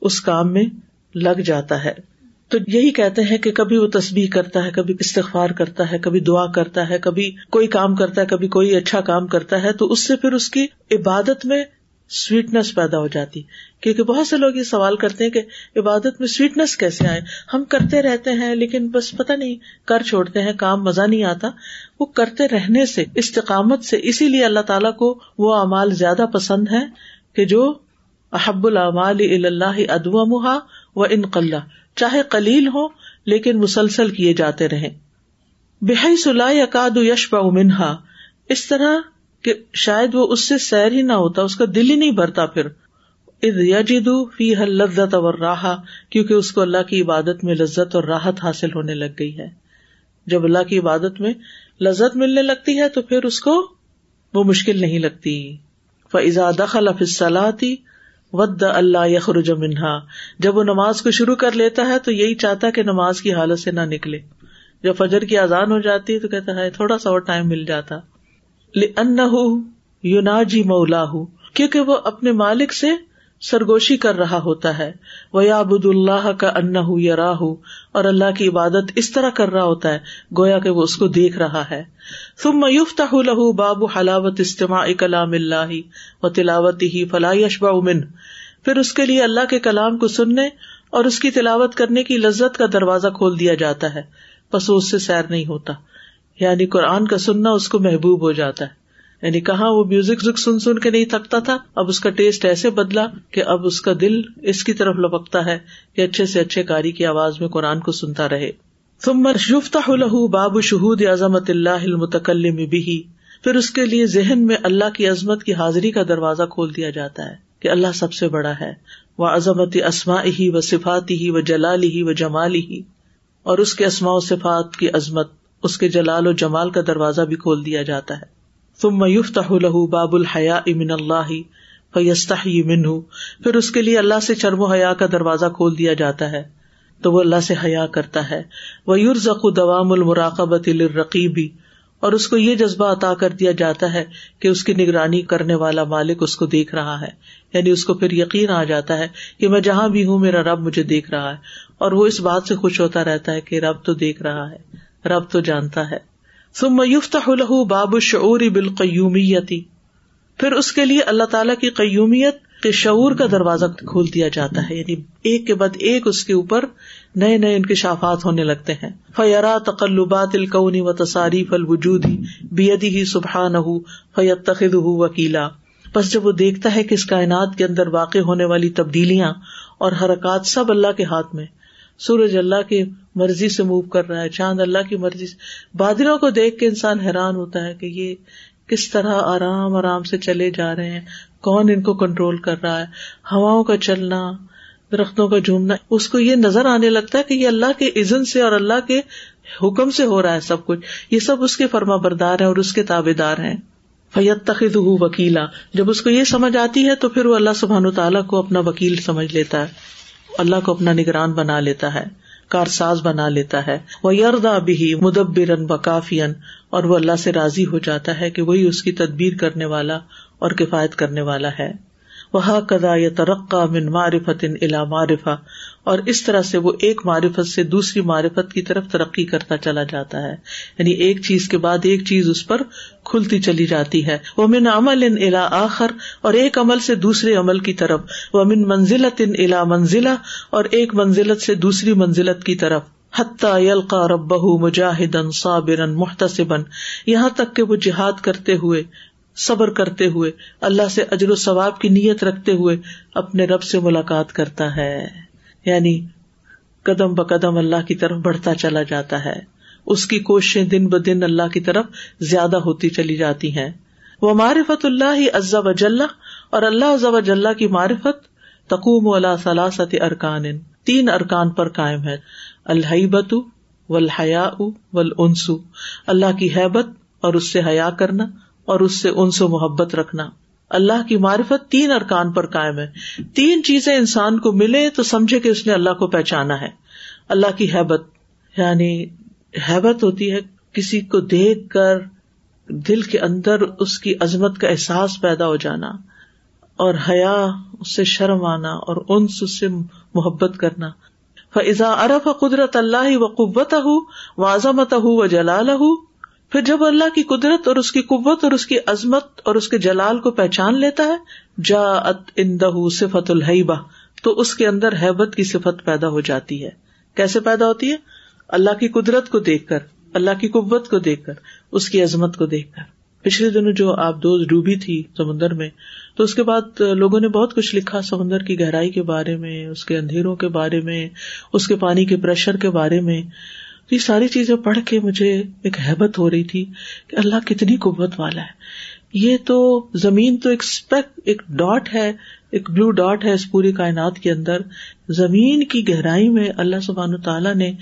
اس کام میں لگ جاتا ہے۔ تو یہی کہتے ہیں کہ کبھی وہ تصبیح کرتا ہے، کبھی استغفار کرتا ہے، کبھی دعا کرتا ہے، کبھی کوئی کام کرتا ہے، کبھی کوئی اچھا کام کرتا ہے، تو اس سے پھر اس کی عبادت میں سویٹنس پیدا ہو جاتی۔ کیونکہ بہت سے لوگ یہ سوال کرتے ہیں کہ عبادت میں سویٹنس کیسے آئے؟ ہم کرتے رہتے ہیں لیکن بس پتہ نہیں، کر چھوڑتے ہیں، کام مزہ نہیں آتا۔ وہ کرتے رہنے سے، استقامت سے، اسی لیے اللہ تعالیٰ کو وہ اعمال زیادہ پسند ہے کہ جو احب العمال اللہ ادو محا و ان قلعہ چاہے کلیل ہو لیکن مسلسل کیے جاتے رہے بحی صلاح اکاد یش منہا۔ اس طرح کہ شاید وہ اس سے سیر ہی نہ ہوتا، اس کا دل ہی نہیں بھرتا پھر۔ فی حل لذت اور راہ کیونکہ اس کو اللہ کی عبادت میں لذت اور راحت حاصل ہونے لگ گئی ہے۔ جب اللہ کی عبادت میں لذت ملنے لگتی ہے تو پھر اس کو وہ مشکل نہیں لگتی۔ فضا دخل فصلاتی ود اللہ یخرج منہا جب وہ نماز کو شروع کر لیتا ہے تو یہی چاہتا کہ نماز کی حالت سے نہ نکلے۔ جب فجر کی آزان ہو جاتی ہے تو کہتا ہے تھوڑا سا اور ٹائم مل جاتا۔ یوناجی مولا کیونکہ وہ اپنے مالک سے سرگوشی کر رہا ہوتا ہے۔ وہ ابود اللہ کا ان یا راہ اور اللہ کی عبادت اس طرح کر رہا ہوتا ہے، گویا کہ وہ اس کو دیکھ رہا ہے۔ تم میوف لہ باب حلاوت استماع کلام اللہ و تلاوت ہی فلاح اشبا امن پھر اس کے لیے اللہ کے کلام کو سننے اور اس کی تلاوت کرنے کی لذت کا دروازہ کھول دیا جاتا ہے۔ بس اس سے سیر نہیں ہوتا۔ یعنی قرآن کا سننا اس کو محبوب ہو جاتا ہے۔ یعنی کہاں وہ میوزک سن سن کے نہیں تھکتا تھا، اب اس کا ٹیسٹ ایسے بدلا کہ اب اس کا دل اس کی طرف لپکتا ہے کہ اچھے سے اچھے کاری کی آواز میں قرآن کو سنتا رہے۔ باب شہود عظمت اللہ المتکلم بھی پھر اس کے لیے ذہن میں اللہ کی عظمت کی حاضری کا دروازہ کھول دیا جاتا ہے کہ اللہ سب سے بڑا ہے۔ وہ عظمت اسما ہی و صفاتی ہی و جلالی ہی و جمالی ہی اور اس کے اسماء و صفات کی عظمت۔ اس کے جلال و جمال کا دروازہ بھی کھول دیا جاتا ہے۔ تم میوف له باب الحیا امن اللہ فیستا من پھر اس کے لیے اللہ سے چرم و حیا کا دروازہ کھول دیا جاتا ہے۔ تو وہ اللہ سے حیا کرتا ہے۔ وہ یورزق دوام المراقبت الرقیبی اور اس کو یہ جذبہ عطا کر دیا جاتا ہے کہ اس کی نگرانی کرنے والا مالک اس کو دیکھ رہا ہے۔ یعنی اس کو پھر یقین آ جاتا ہے کہ میں جہاں بھی ہوں، میرا رب مجھے دیکھ رہا ہے۔ اور وہ اس بات سے خوش ہوتا رہتا ہے کہ رب تو دیکھ رہا ہے۔ رب تو جانتا ہے۔ ثم يفتح له باب الشعور بالقیومیتی۔ پھر اس کے لیے اللہ تعالیٰ کی قیومیت کے شعور کا دروازہ کھول دیا جاتا ہے۔ یعنی ایک کے بعد ایک اس کے اوپر نئے نئے ان کے شافات ہونے لگتے ہیں۔ فیرا تقلبات القونی و تصاریف الوجود بیدی ہی سبحان ہُ فیت تخد ہُ وکیلا۔ بس جب وہ دیکھتا ہے کہ اس کائنات کے اندر واقع ہونے والی تبدیلیاں اور حرکات سب اللہ کے ہاتھ میں سورج اللہ کی مرضی سے موو کر رہا ہے، چاند اللہ کی مرضی سے۔ بادلوں کو دیکھ کے انسان حیران ہوتا ہے کہ یہ کس طرح آرام آرام سے چلے جا رہے ہیں۔ کون ان کو کنٹرول کر رہا ہے؟ ہواؤں کا چلنا، درختوں کا جھومنا، اس کو یہ نظر آنے لگتا ہے کہ یہ اللہ کے عزن سے اور اللہ کے حکم سے ہو رہا ہے سب کچھ۔ یہ سب اس کے فرما بردار ہیں اور اس کے تابے دار ہیں۔ فیت تخد وکیلا جب اس کو یہ سمجھ آتی ہے تو پھر وہ اللہ سبحان تعالیٰ کو اپنا وکیل سمجھ لیتا ہے۔ اللہ کو اپنا نگران بنا لیتا ہے، کارساز بنا لیتا ہے۔ وہ یردا بھی مدبر بکافین اور وہ اللہ سے راضی ہو جاتا ہے کہ وہی اس کی تدبیر کرنے والا اور کفایت کرنے والا ہے۔ وہ کدا یا ترقا من معرفت الا معرفہ اور اس طرح سے وہ ایک معرفت سے دوسری معرفت کی طرف ترقی کرتا چلا جاتا ہے۔ یعنی ایک چیز کے بعد ایک چیز اس پر کھلتی چلی جاتی ہے۔ وہ من عمل ان الا آخر اور ایک عمل سے دوسرے عمل کی طرف۔ وہ من منزلت ان الا منزلہ اور ایک منزلت سے دوسری منزلت کی طرف۔ حتیٰ یلقا رب مجاہدن صابرن محتسبن یہاں تک کہ وہ جہاد کرتے ہوئے، صبر کرتے ہوئے، اللہ سے اجر و ثواب کی نیت رکھتے ہوئے اپنے رب سے ملاقات کرتا ہے۔ یعنی قدم بقدم اللہ کی طرف بڑھتا چلا جاتا ہے۔ اس کی کوششیں دن ب دن اللہ کی طرف زیادہ ہوتی چلی جاتی ہیں۔ وہ معرفت اللہ ہی عزا وجل اور اللہ عزا وجل کی معرفت تقوم اللہ سلاست ارکان۔ تین ارکان پر قائم ہے۔ الحبت و الحیا اللہ کی حیبت اور اس سے حیا کرنا اور اس سے ان سے محبت رکھنا۔ اللہ کی معرفت تین ارکان پر قائم ہے۔ تین چیزیں انسان کو ملے تو سمجھے کہ اس نے اللہ کو پہچانا ہے۔ اللہ کی حیبت یعنی حیبت ہوتی ہے کسی کو دیکھ کر دل کے اندر اس کی عظمت کا احساس پیدا ہو جانا اور حیا، اس سے شرم آنا اور انس، اس سے محبت کرنا۔ فضا ارف قدرت اللہ و قوت ہُ و عظمت ہُ و جلال ہُ پھر جب اللہ کی قدرت اور اس کی قوت اور اس کی عظمت اور اس کے جلال کو پہچان لیتا ہے جا ات اندہ صفت الحبا تو اس کے اندر حیبت کی صفت پیدا ہو جاتی ہے۔ کیسے پیدا ہوتی ہے؟ اللہ کی قدرت کو دیکھ کر، اللہ کی قوت کو دیکھ کر، اس کی عظمت کو دیکھ کر۔ پچھلے دنوں جو آپ دوست ڈوبی تھی سمندر میں، تو اس کے بعد لوگوں نے بہت کچھ لکھا سمندر کی گہرائی کے بارے میں، اس کے اندھیروں کے بارے میں، اس کے پانی کے پریشر کے بارے میں۔ یہ ساری چیزیں پڑھ کے مجھے ایک حیبت ہو رہی تھی کہ اللہ کتنی قوت والا ہے۔ یہ تو زمین تو ایک اسپیک ایک ڈاٹ ہے، ایک بلو ڈاٹ ہے اس پوری کائنات کے اندر۔ زمین کی گہرائی میں اللہ سبحان تعالیٰ نے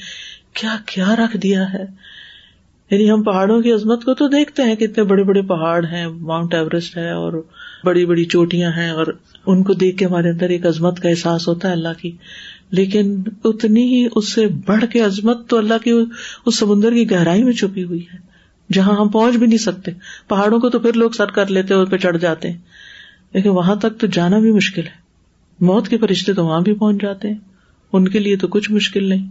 کیا کیا رکھ دیا ہے۔ یعنی ہم پہاڑوں کی عظمت کو تو دیکھتے ہیں کتنے بڑے بڑے پہاڑ ہیں، ماؤنٹ ایوریسٹ ہے اور بڑی بڑی چوٹیاں ہیں اور ان کو دیکھ کے ہمارے اندر ایک عظمت کا احساس ہوتا ہے اللہ کی۔ لیکن اتنی ہی اس سے بڑھ کے عظمت تو اللہ کی اس سمندر کی گہرائی میں چھپی ہوئی ہے۔ جہاں ہم پہنچ بھی نہیں سکتے۔ پہاڑوں کو تو پھر لوگ سر کر لیتے اور پہ چڑھ جاتے ہیں۔ لیکن وہاں تک تو جانا بھی مشکل ہے۔ موت کے فرشتے تو وہاں بھی پہنچ جاتے ہیں۔ ان کے لیے تو کچھ مشکل نہیں۔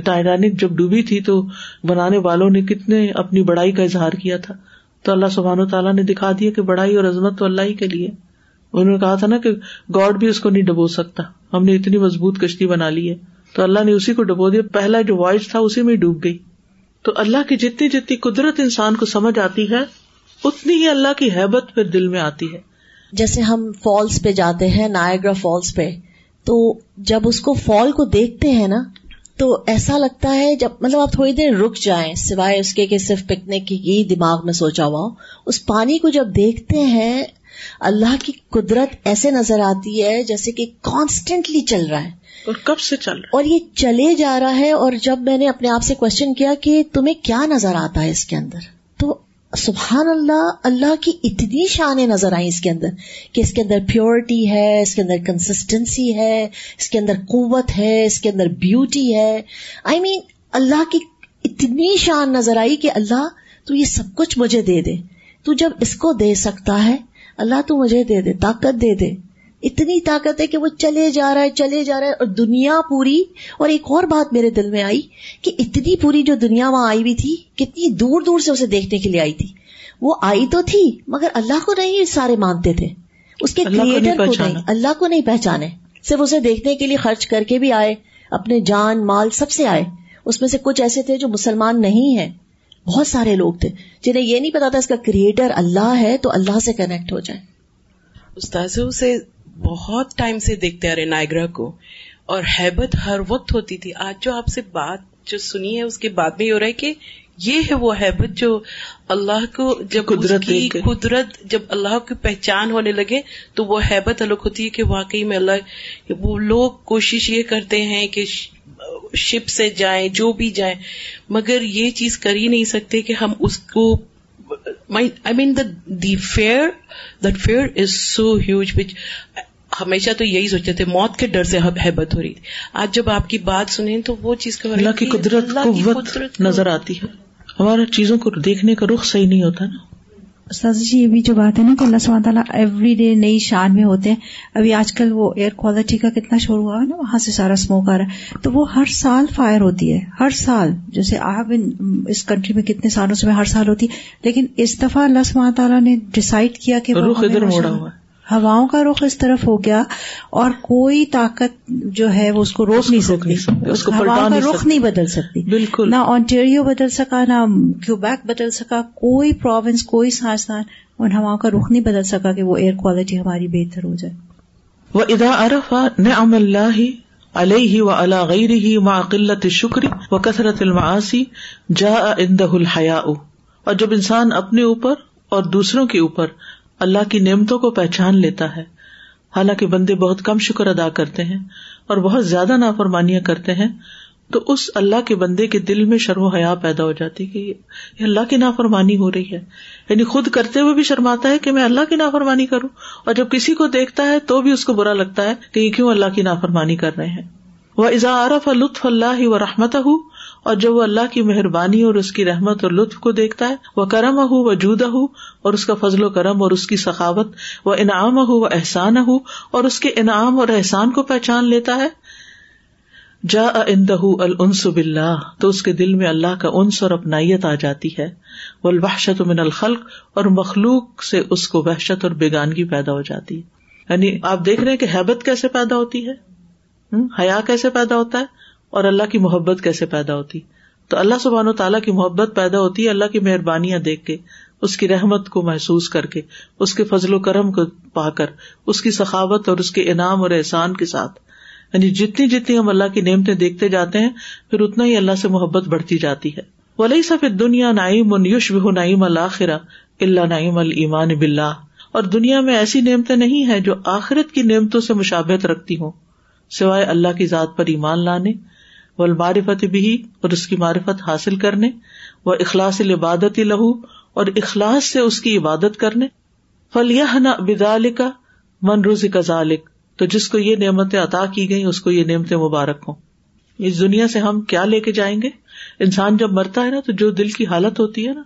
ٹائٹینک جب ڈوبی تھی تو بنانے والوں نے کتنے اپنی بڑائی کا اظہار کیا تھا۔ تو اللہ سبحان و تعالیٰ نے دکھا دیا کہ بڑائی اور عظمت تو اللہ ہی کے لیے۔ انہوں نے کہا تھا نا کہ گاڈ بھی اس کو نہیں ڈبو سکتا۔ ہم نے اتنی مضبوط کشتی بنا لی ہے۔ تو اللہ نے اسی کو ڈبو دیا۔ پہلا جو وائس تھا اسی میں ڈوب گئی۔ تو اللہ کی جتنی جتنی قدرت انسان کو سمجھ آتی ہے، اتنی ہی اللہ کی حیبت پھر دل میں آتی ہے۔ جیسے ہم فالس پہ جاتے ہیں نائگرا فالس پہ، تو جب اس کو فال کو دیکھتے ہیں نا، تو ایسا لگتا ہے جب مطلب آپ تھوڑی دیر رک جائیں، سوائے اس کے کہ صرف پکنک کی ہی دماغ میں سوچا ہوا اس پانی کو جب دیکھتے ہیں اللہ کی قدرت ایسے نظر آتی ہے جیسے کہ کانسٹینٹلی چل رہا ہے۔ اور کب سے چل رہا اور یہ چلے جا رہا ہے اور جب میں نے اپنے آپ سے کوشچن کیا کہ تمہیں کیا نظر آتا ہے اس کے اندر؟ تو سبحان اللہ اللہ کی اتنی شانیں نظر آئی اس کے اندر کہ اس کے اندر پیورٹی ہے اس کے اندر کنسسٹینسی ہے اس کے اندر قوت ہے اس کے اندر بیوٹی ہے۔ آئی I مین mean, اللہ کی اتنی شان نظر آئی کہ اللہ تو یہ سب کچھ مجھے دے دے۔ تو جب اس کو دے سکتا ہے اللہ تو مجھے دے دے طاقت دے دے۔ اتنی طاقت ہے کہ وہ چلے جا رہا ہے چلے جا رہا ہے اور دنیا پوری اور ایک اور بات میرے دل میں آئی کہ اتنی پوری جو دنیا وہاں آئی ہوئی تھی کتنی دور دور سے اسے دیکھنے کے لیے آئی تھی۔ وہ آئی تو تھی مگر اللہ کو نہیں سارے مانتے تھے۔ اس کے کریٹر کو نہیں اللہ کو نہیں پہچانے۔ صرف اسے دیکھنے کے لیے خرچ کر کے بھی آئے اپنے جان مال سب سے آئے۔ اس میں سے کچھ ایسے تھے جو مسلمان نہیں ہیں۔ بہت سارے لوگ تھے۔ جنہیں یہ نہیں پتا تھا اس کا کریٹر اللہ ہے تو اللہ سے کنیکٹ ہو جائے۔ استاذ اسے بہت ٹائم سے دیکھتے آ رہے نائگرا کو۔ اور ہیبت ہر وقت ہوتی تھی۔ آج جو آپ سے بات جو سنی ہے اس کے بعد میں یہ ہو رہا ہے کہ یہ ہے وہ حیبت جو اللہ کو جب قدرت کی قدرت جب اللہ کی پہچان ہونے لگے تو وہ حیبت الگ ہوتی ہے کہ واقعی میں اللہ وہ لوگ کوشش یہ کرتے ہیں کہ شپ سے جائیں جو بھی جائیں مگر یہ چیز کر ہی نہیں سکتے کہ ہم اس کو I mean the the fear that fear is so huge which ہمیشہ تو یہی سوچتے تھے موت کے ڈر سے حیبت ہو رہی تھی۔ آج جب آپ کی بات سنیں تو وہ چیز اللہ کی قدرت قوت نظر آتی ہے۔ ہمارا چیزوں کو دیکھنے کا رخ صحیح نہیں ہوتا نا۔ استاذ جی یہ بھی جو بات ہے نا کہ اللہ سبحانہ تعالیٰ ایوری ڈے نئی شان میں ہوتے ہیں۔ ابھی آج کل وہ ایئر کوالٹی کا کتنا شور ہوا ہے نا وہاں سے سارا اسموک آ رہا ہے۔ تو وہ ہر سال فائر ہوتی ہے ہر سال۔ جیسے آپ اس کنٹری میں کتنے سالوں سے ہر سال ہوتی ہے لیکن اس دفعہ اللہ سبحانہ تعالیٰ نے ڈسائڈ کیا کہ ادھر موڑا ہوا ہے۔ ہواؤں کا رخ اس طرف ہو گیا اور کوئی طاقت جو ہے وہ اس کو روک نہیں سکتی۔ اس کا رخ نہیں بدل سکتی۔ بالکل۔ نہ آنٹیریو بدل سکا نہ کیوبیک بدل سکا کوئی پروونس کوئی سائنسدان ان ہواؤں کا رخ نہیں بدل سکا کہ وہ ایئر کوالٹی ہماری بہتر ہو جائے۔ وہ ادا ارف نعم اللہ علیہ و اللہ غیر ہی ما قلت شکری و کثرت المعاصی جا اندہ الحیا اور جب انسان اپنے اوپر اور دوسروں کے اوپر اللہ کی نعمتوں کو پہچان لیتا ہے۔ حالانکہ بندے بہت کم شکر ادا کرتے ہیں اور بہت زیادہ نافرمانیاں کرتے ہیں، تو اس اللہ کے بندے کے دل میں شرم و حیا پیدا ہو جاتی کہ یہ اللہ کی نافرمانی ہو رہی ہے۔ یعنی خود کرتے ہوئے بھی شرماتا ہے کہ میں اللہ کی نافرمانی کروں۔ اور جب کسی کو دیکھتا ہے تو بھی اس کو برا لگتا ہے کہ یہ کیوں اللہ کی نافرمانی کر رہے ہیں۔ وہ ازا عرف لطف اللہ و رحمت ہوں اور جب وہ اللہ کی مہربانی اور اس کی رحمت اور لطف کو دیکھتا ہے، وہ کرم ہو وہ جدا ہو اور اس کا فضل و کرم اور اس کی سخاوت، وہ انعام ہو وہ احسان ہو اور اس کے انعام اور احسان کو پہچان لیتا ہے۔ جا اندہ النس بلّہ تو اس کے دل میں اللہ کا انس اور اپنائیت آ جاتی ہے۔ وہ البحشت من الخلق، اور مخلوق سے اس کو وحشت اور بیگانگی پیدا ہو جاتی ہے۔ یعنی آپ دیکھ رہے ہیں کہ حیبت کیسے پیدا ہوتی ہے؟ حیا کیسے پیدا ہوتا ہے؟ اور اللہ کی محبت کیسے پیدا ہوتی؟ تو اللہ سبحان و تعالیٰ کی محبت پیدا ہوتی ہے اللہ کی مہربانیاں دیکھ کے، اس کی رحمت کو محسوس کر کے، اس کے فضل و کرم کو پا کر، اس کی سخاوت اور اس کے انعام اور احسان کے ساتھ۔ یعنی جتنی جتنی ہم اللہ کی نعمتیں دیکھتے جاتے ہیں، پھر اتنا ہی اللہ سے محبت بڑھتی جاتی ہے۔ ولی سف دنیا نائم یوش بہ نعیم الآخرا اللہ نعیم المان بلّہ اور دنیا میں ایسی نعمتیں نہیں ہے جو آخرت کی نعمتوں سے مشابت رکھتی ہوں، سوائے اللہ کی ذات پر ایمان لانے و المعرفت بھی اور اس کی معرفت حاصل کرنے وہ اخلاص العبادت لہو اور اخلاص سے اس کی عبادت کرنے فلیح نہ بدال کا من روزی کا ذالک تو جس کو یہ نعمتیں عطا کی گئی اس کو یہ نعمتیں مبارک ہوں۔ اس دنیا سے ہم کیا لے کے جائیں گے؟ انسان جب مرتا ہے نا، تو جو دل کی حالت ہوتی ہے نا،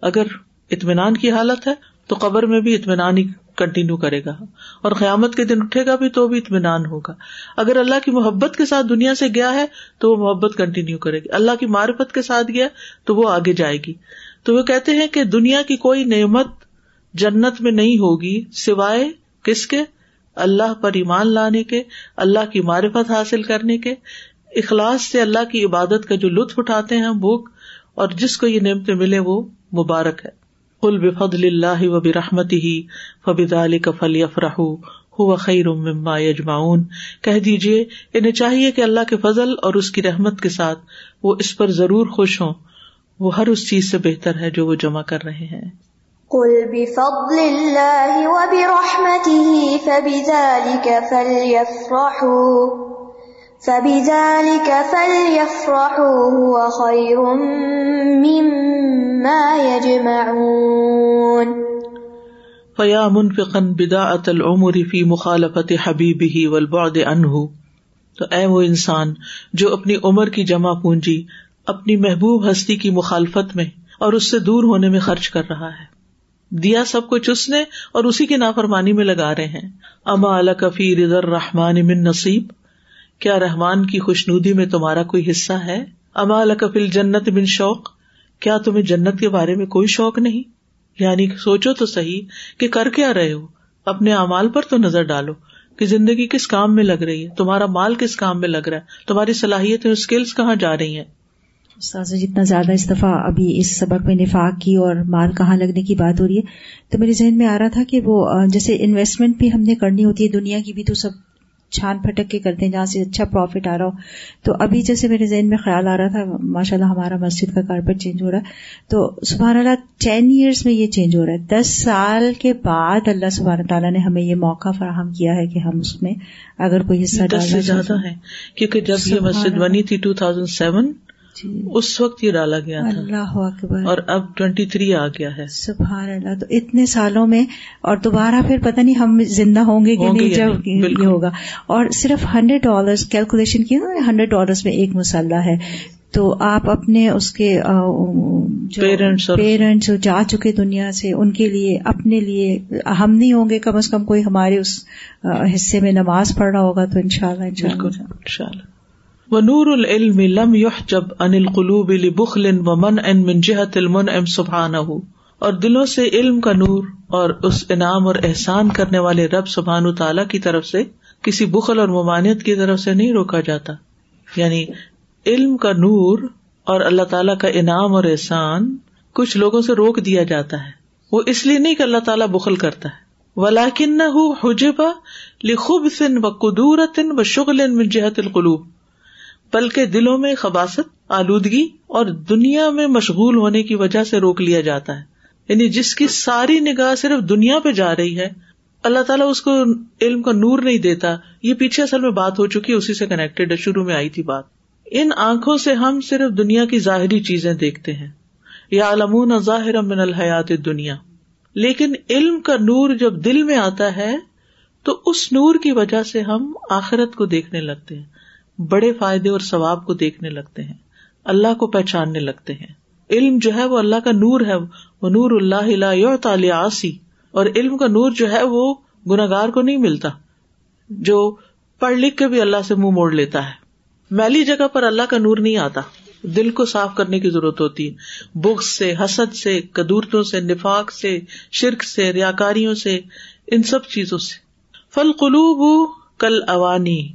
اگر اطمینان کی حالت ہے، تو قبر میں بھی اطمینان ہی کنٹینیو کرے گا اور قیامت کے دن اٹھے گا بھی تو بھی اطمینان ہوگا۔ اگر اللہ کی محبت کے ساتھ دنیا سے گیا ہے تو وہ محبت کنٹینیو کرے گی۔ اللہ کی معرفت کے ساتھ گیا تو وہ آگے جائے گی۔ تو وہ کہتے ہیں کہ دنیا کی کوئی نعمت جنت میں نہیں ہوگی، سوائے کس کے؟ اللہ پر ایمان لانے کے، اللہ کی معرفت حاصل کرنے کے۔ اخلاص سے اللہ کی عبادت کا جو لطف اٹھاتے ہیں بھوک اور جس کو یہ نعمتیں ملے وہ مبارک ہے۔ کل بفضل اللہ و برحمت ہی فبد علی کفل یفرح ہو خیر مما یجمعون۔ کہہ دیجیے انہیں چاہیے کہ اللہ کے فضل اور اس کی رحمت کے ساتھ وہ اس پر ضرور خوش ہوں۔ وہ ہر اس چیز سے بہتر ہے جو وہ جمع کر رہے ہیں۔ قل بفضل اللہ و برحمته فبذلك فلیفرحوا۔ فبذلك فليفرحوا هو خير مما يجمعون. فيا منفقا بداعة العمر في مخالفة حبيبه والبعد عنه. تو اے وہ انسان جو اپنی عمر کی جمع پونجی، اپنی محبوب ہستی کی مخالفت میں اور اس سے دور ہونے میں خرچ کر رہا ہے۔ دیا سب کچھ اس نے اور اسی کی نافرمانی میں لگا رہے ہیں۔ اما الکفی رضر رحمان من نصیب کیا رحمان کی خوشنودی میں تمہارا کوئی حصہ ہے؟ اما الکفل جنت بن شوق، کیا تمہیں جنت کے بارے میں کوئی شوق نہیں؟ یعنی سوچو تو صحیح کہ کر کیا رہے ہو، اپنے امال پر تو نظر ڈالو کہ زندگی کس کام میں لگ رہی ہے، تمہارا مال کس کام میں لگ رہا ہے، تمہاری صلاحیتیں اسکلس کہاں جا رہی ہیں؟ استاذ، جتنا زیادہ استفا ابھی اس سبق میں نفاق کی اور مال کہاں لگنے کی بات ہو رہی ہے، تو میرے ذہن میں آ رہا تھا کہ وہ جیسے انویسٹمنٹ بھی ہم نے کرنی ہوتی ہے، دنیا کی بھی تو سب چھان پھٹک کے کرتے ہیں جہاں سے اچھا پروفٹ آ رہا ہو۔ تو ابھی جیسے میرے ذہن میں خیال آ رہا تھا ماشاء اللہ ہمارا مسجد کا کارپیٹ چینج ہو رہا ہے۔ تو سبحان اللہ ٹین ایئرس میں یہ چینج ہو رہا ہے۔ دس سال کے بعد اللہ سبحانہ تعالیٰ نے ہمیں یہ موقع فراہم کیا ہے کہ ہم اس میں اگر کوئی حصہ ڈالنا زیادہ ہے کیونکہ جب یہ مسجد بنی تھی ٹو تھاؤزینڈ سیون اس وقت یہ ڈالا گیا تھا۔ اللہ اکبر۔ اور اب ٹوینٹی تھری آ گیا ہے۔ سبحان اللہ۔ تو اتنے سالوں میں اور دوبارہ پھر پتہ نہیں ہم زندہ ہوں گے کہ نہیں جب یہ ہوگا۔ اور صرف ہنڈریڈ ڈالر کیلکولیشن کی نا ہنڈریڈ ڈالر میں ایک مسلح ہے۔ تو آپ اپنے اس کے پیرنٹس پیرنٹس جا چکے دنیا سے ان کے لیے اپنے لیے ہم نہیں ہوں گے کم از کم کوئی ہمارے اس حصے میں نماز پڑھ رہا ہوگا تو ان شاء اللہ ان شاء اللہ و نور العلم لم يحجب عن القلوب لبخل ومنع من جهة المنعم سبحانه۔ اور دلوں سے علم کا نور اور اس انعام اور احسان کرنے والے رب سبحان تعالیٰ کی طرف سے کسی بخل اور ممانعت کی طرف سے نہیں روکا جاتا۔ یعنی علم کا نور اور اللہ تعالیٰ کا انعام اور احسان کچھ لوگوں سے روک دیا جاتا ہے۔ وہ اس لیے نہیں کہ اللہ تعالیٰ بخل کرتا ہے۔ ولاکن نہ حجبا لخب سن و قدورتن و شغل من جہت القلوب۔ بلکہ دلوں میں خباست، آلودگی اور دنیا میں مشغول ہونے کی وجہ سے روک لیا جاتا ہے۔ یعنی جس کی ساری نگاہ صرف دنیا پہ جا رہی ہے، اللہ تعالیٰ اس کو علم کا نور نہیں دیتا۔ یہ پیچھے اصل میں بات ہو چکی، اسی سے کنیکٹڈ ہے، شروع میں آئی تھی بات۔ ان آنکھوں سے ہم صرف دنیا کی ظاہری چیزیں دیکھتے ہیں۔ یا علمون ظاہر من الحیات دنیا لیکن علم کا نور جب دل میں آتا ہے، تو اس نور کی وجہ سے ہم آخرت کو دیکھنے لگتے ہیں۔ بڑے فائدے اور ثواب کو دیکھنے لگتے ہیں، اللہ کو پہچاننے لگتے ہیں۔ علم جو ہے وہ اللہ کا نور ہے، وہ نور اللہ آسی اور علم کا نور جو ہے وہ گناگار کو نہیں ملتا، جو پڑھ لکھ کے بھی اللہ سے منہ موڑ لیتا ہے۔ میلی جگہ پر اللہ کا نور نہیں آتا۔ دل کو صاف کرنے کی ضرورت ہوتی ہے۔ بکس سے، حسد سے، کدورتوں سے، نفاق سے، شرک سے، ریاکاریوں سے، ان سب چیزوں سے۔ فل قلوب کل اوانی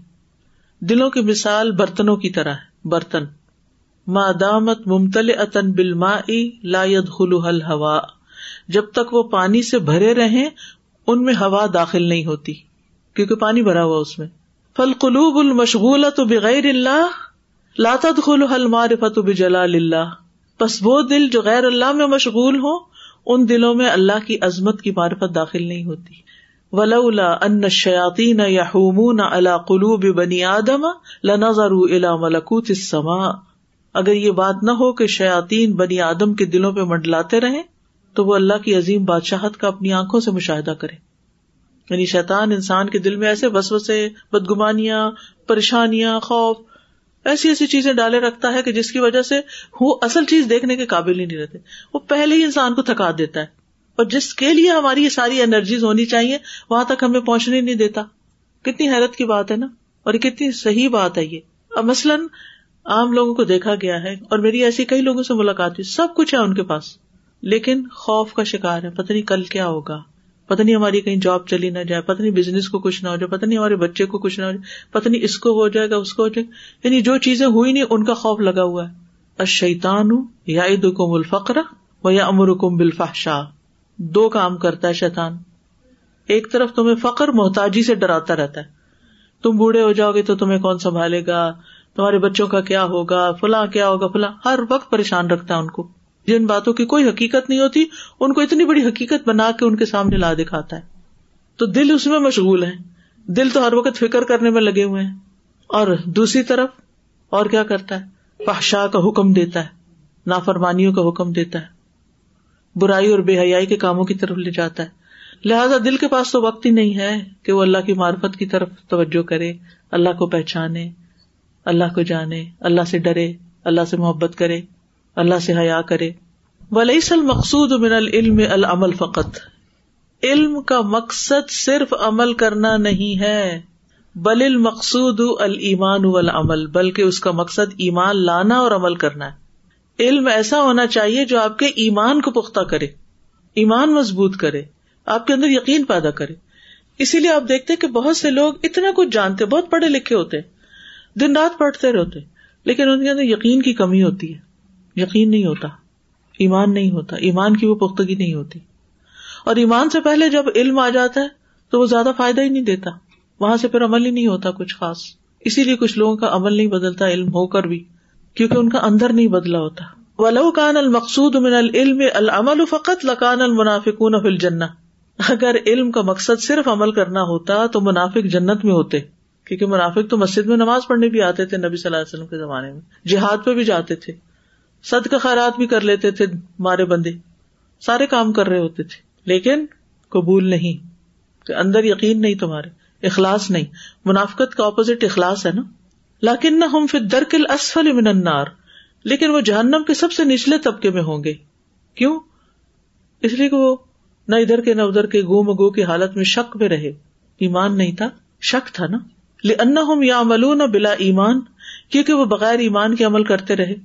دلوں کی مثال برتنوں کی طرح ہے، برتن۔ مادامت ممتل اتن بل لایت خلو حل ہوا جب تک وہ پانی سے بھرے رہے ان میں ہوا داخل نہیں ہوتی، کیونکہ پانی بھرا ہوا اس میں۔ فل قلوب المشغول تو بغیر اللہ لاتد خلو حل معرفت بجلال اللہ۔ بس وہ دل جو غیر اللہ میں مشغول ہو ان دلوں میں اللہ کی عظمت کی معرفت داخل نہیں ہوتی۔ ولولا ان الشياطين يحومون على قلوب بني آدم لنظروا الى ملكوت السماء۔ اگر یہ بات نہ ہو کہ شیاطین بنی آدم کے دلوں پہ منڈلاتے رہے تو وہ اللہ کی عظیم بادشاہت کا اپنی آنکھوں سے مشاہدہ کرے یعنی شیطان انسان کے دل میں ایسے وسوسے، بدگمانیاں، پریشانیاں، خوف، ایسی ایسی چیزیں ڈالے رکھتا ہے کہ جس کی وجہ سے وہ اصل چیز دیکھنے کے قابل ہی نہیں رہتے۔ وہ پہلے ہی انسان کو تھکا دیتا ہے۔ اور جس کے لیے ہماری یہ ساری انرجیز ہونی چاہیے، وہاں تک ہمیں پہنچنے نہیں دیتا۔ کتنی حیرت کی بات ہے نا؟ اور کتنی صحیح بات ہے یہ۔ اب مثلاً عام لوگوں کو دیکھا گیا ہے اور میری ایسی کئی لوگوں سے ملاقات ہوئی، سب کچھ ہے ان کے پاس۔ لیکن خوف کا شکار ہے، پتہ نہیں کل کیا ہوگا۔ پتہ نہیں ہماری کہیں جاب چلی نہ جائے، پتہ نہیں بزنس کو کچھ نہ ہو جائے، پتہ نہیں ہمارے بچے کو کچھ نہ ہو جائے، پتہ نہیں اس کو ہو جائے گا، اس کو ہو جائے گا۔ یعنی جو چیزیں ہوئی نہیں، ان کا خوف لگا ہوا ہے۔ اشیتان یا عید کم الفقر و یا امر کم بالفا دو کام کرتا ہے شیتان ایک طرف تمہیں فخر محتاجی سے ڈراتا رہتا ہے۔ تم بوڑھے ہو جاؤ گے تو تمہیں کون سنبھالے گا؟ تمہارے بچوں کا کیا ہوگا؟ فلاں کیا ہوگا؟ فلاں۔ ہر وقت پریشان رکھتا ہے ان کو۔ جن باتوں کی کوئی حقیقت نہیں ہوتی، ان کو اتنی بڑی حقیقت بنا کے ان کے سامنے لا دکھاتا ہے۔ تو دل اس میں مشغول ہے۔ دل تو ہر وقت فکر کرنے میں لگے ہوئے ہیں۔ اور دوسری طرف اور کیا کرتا ہے؟ فحشا کا حکم دیتا ہے۔ نافرمانیوں کا حکم دیتا ہے۔ برائی اور بے حیائی کے کاموں کی طرف لے جاتا ہے۔ لہذا دل کے پاس تو وقت ہی نہیں ہے کہ وہ اللہ کی معرفت کی طرف توجہ کرے، اللہ کو پہچانے، اللہ کو جانے، اللہ سے ڈرے، اللہ سے محبت کرے، اللہ سے حیا کرے۔ ولیس المقصود من العلم العمل فقط۔ علم کا مقصد صرف عمل کرنا نہیں ہے۔ بل المقصود المان والعمل، بلکہ اس کا مقصد ایمان لانا اور عمل کرنا ہے۔ علم ایسا ہونا چاہیے جو آپ کے ایمان کو پختہ کرے، ایمان مضبوط کرے، آپ کے اندر یقین پیدا کرے۔ اسی لیے آپ دیکھتے کہ بہت سے لوگ اتنا کچھ جانتے، بہت پڑھے لکھے ہوتے، دن رات پڑھتے رہتے، لیکن ان کے اندر یقین کی کمی ہوتی ہے۔ یقین نہیں ہوتا، ایمان نہیں ہوتا، ایمان کی وہ پختگی نہیں ہوتی۔ اور ایمان سے پہلے جب علم آ جاتا ہے، تو وہ زیادہ فائدہ ہی نہیں دیتا۔ وہاں سے پھر عمل ہی نہیں ہوتا کچھ خاص۔ اسی لیے کچھ لوگوں کا عمل نہیں بدلتا، علم ہو کر بھی۔ کیونکہ ان کا اندر نہیں بدلا ہوتا۔ ولو کان المقصود من العلم العمل فقط لکان المنافقون فی الجنہ اگر علم کا مقصد صرف عمل کرنا ہوتا تو منافق جنت میں ہوتے۔ کیونکہ منافق تو مسجد میں نماز پڑھنے بھی آتے تھے نبی صلی اللہ علیہ وسلم کے زمانے میں۔ جہاد پہ بھی جاتے تھے۔ سد کا خیرات بھی کر لیتے تھے مارے بندے۔ سارے کام کر رہے ہوتے تھے۔ لیکن قبول نہیں۔ اندر یقین نہیں تمہارے۔ اخلاص نہیں۔ منافقت کا اپوزٹ اخلاص ہے نا۔ لاکن نہ ہم پھر درکل اسفل من النار۔ لیکن وہ جہنم کے سب سے نچلے طبقے میں ہوں گے۔ کیوں؟ اس لیے کہ وہ نہ ادھر کے نہ ادھر کے گو مگو کی حالت میں شک میں رہے۔ ایمان نہیں تھا؟ شک تھا نا؟ ہم یا ملون بلا ایمان، کیونکہ وہ بغیر ایمان کے عمل کرتے رہے۔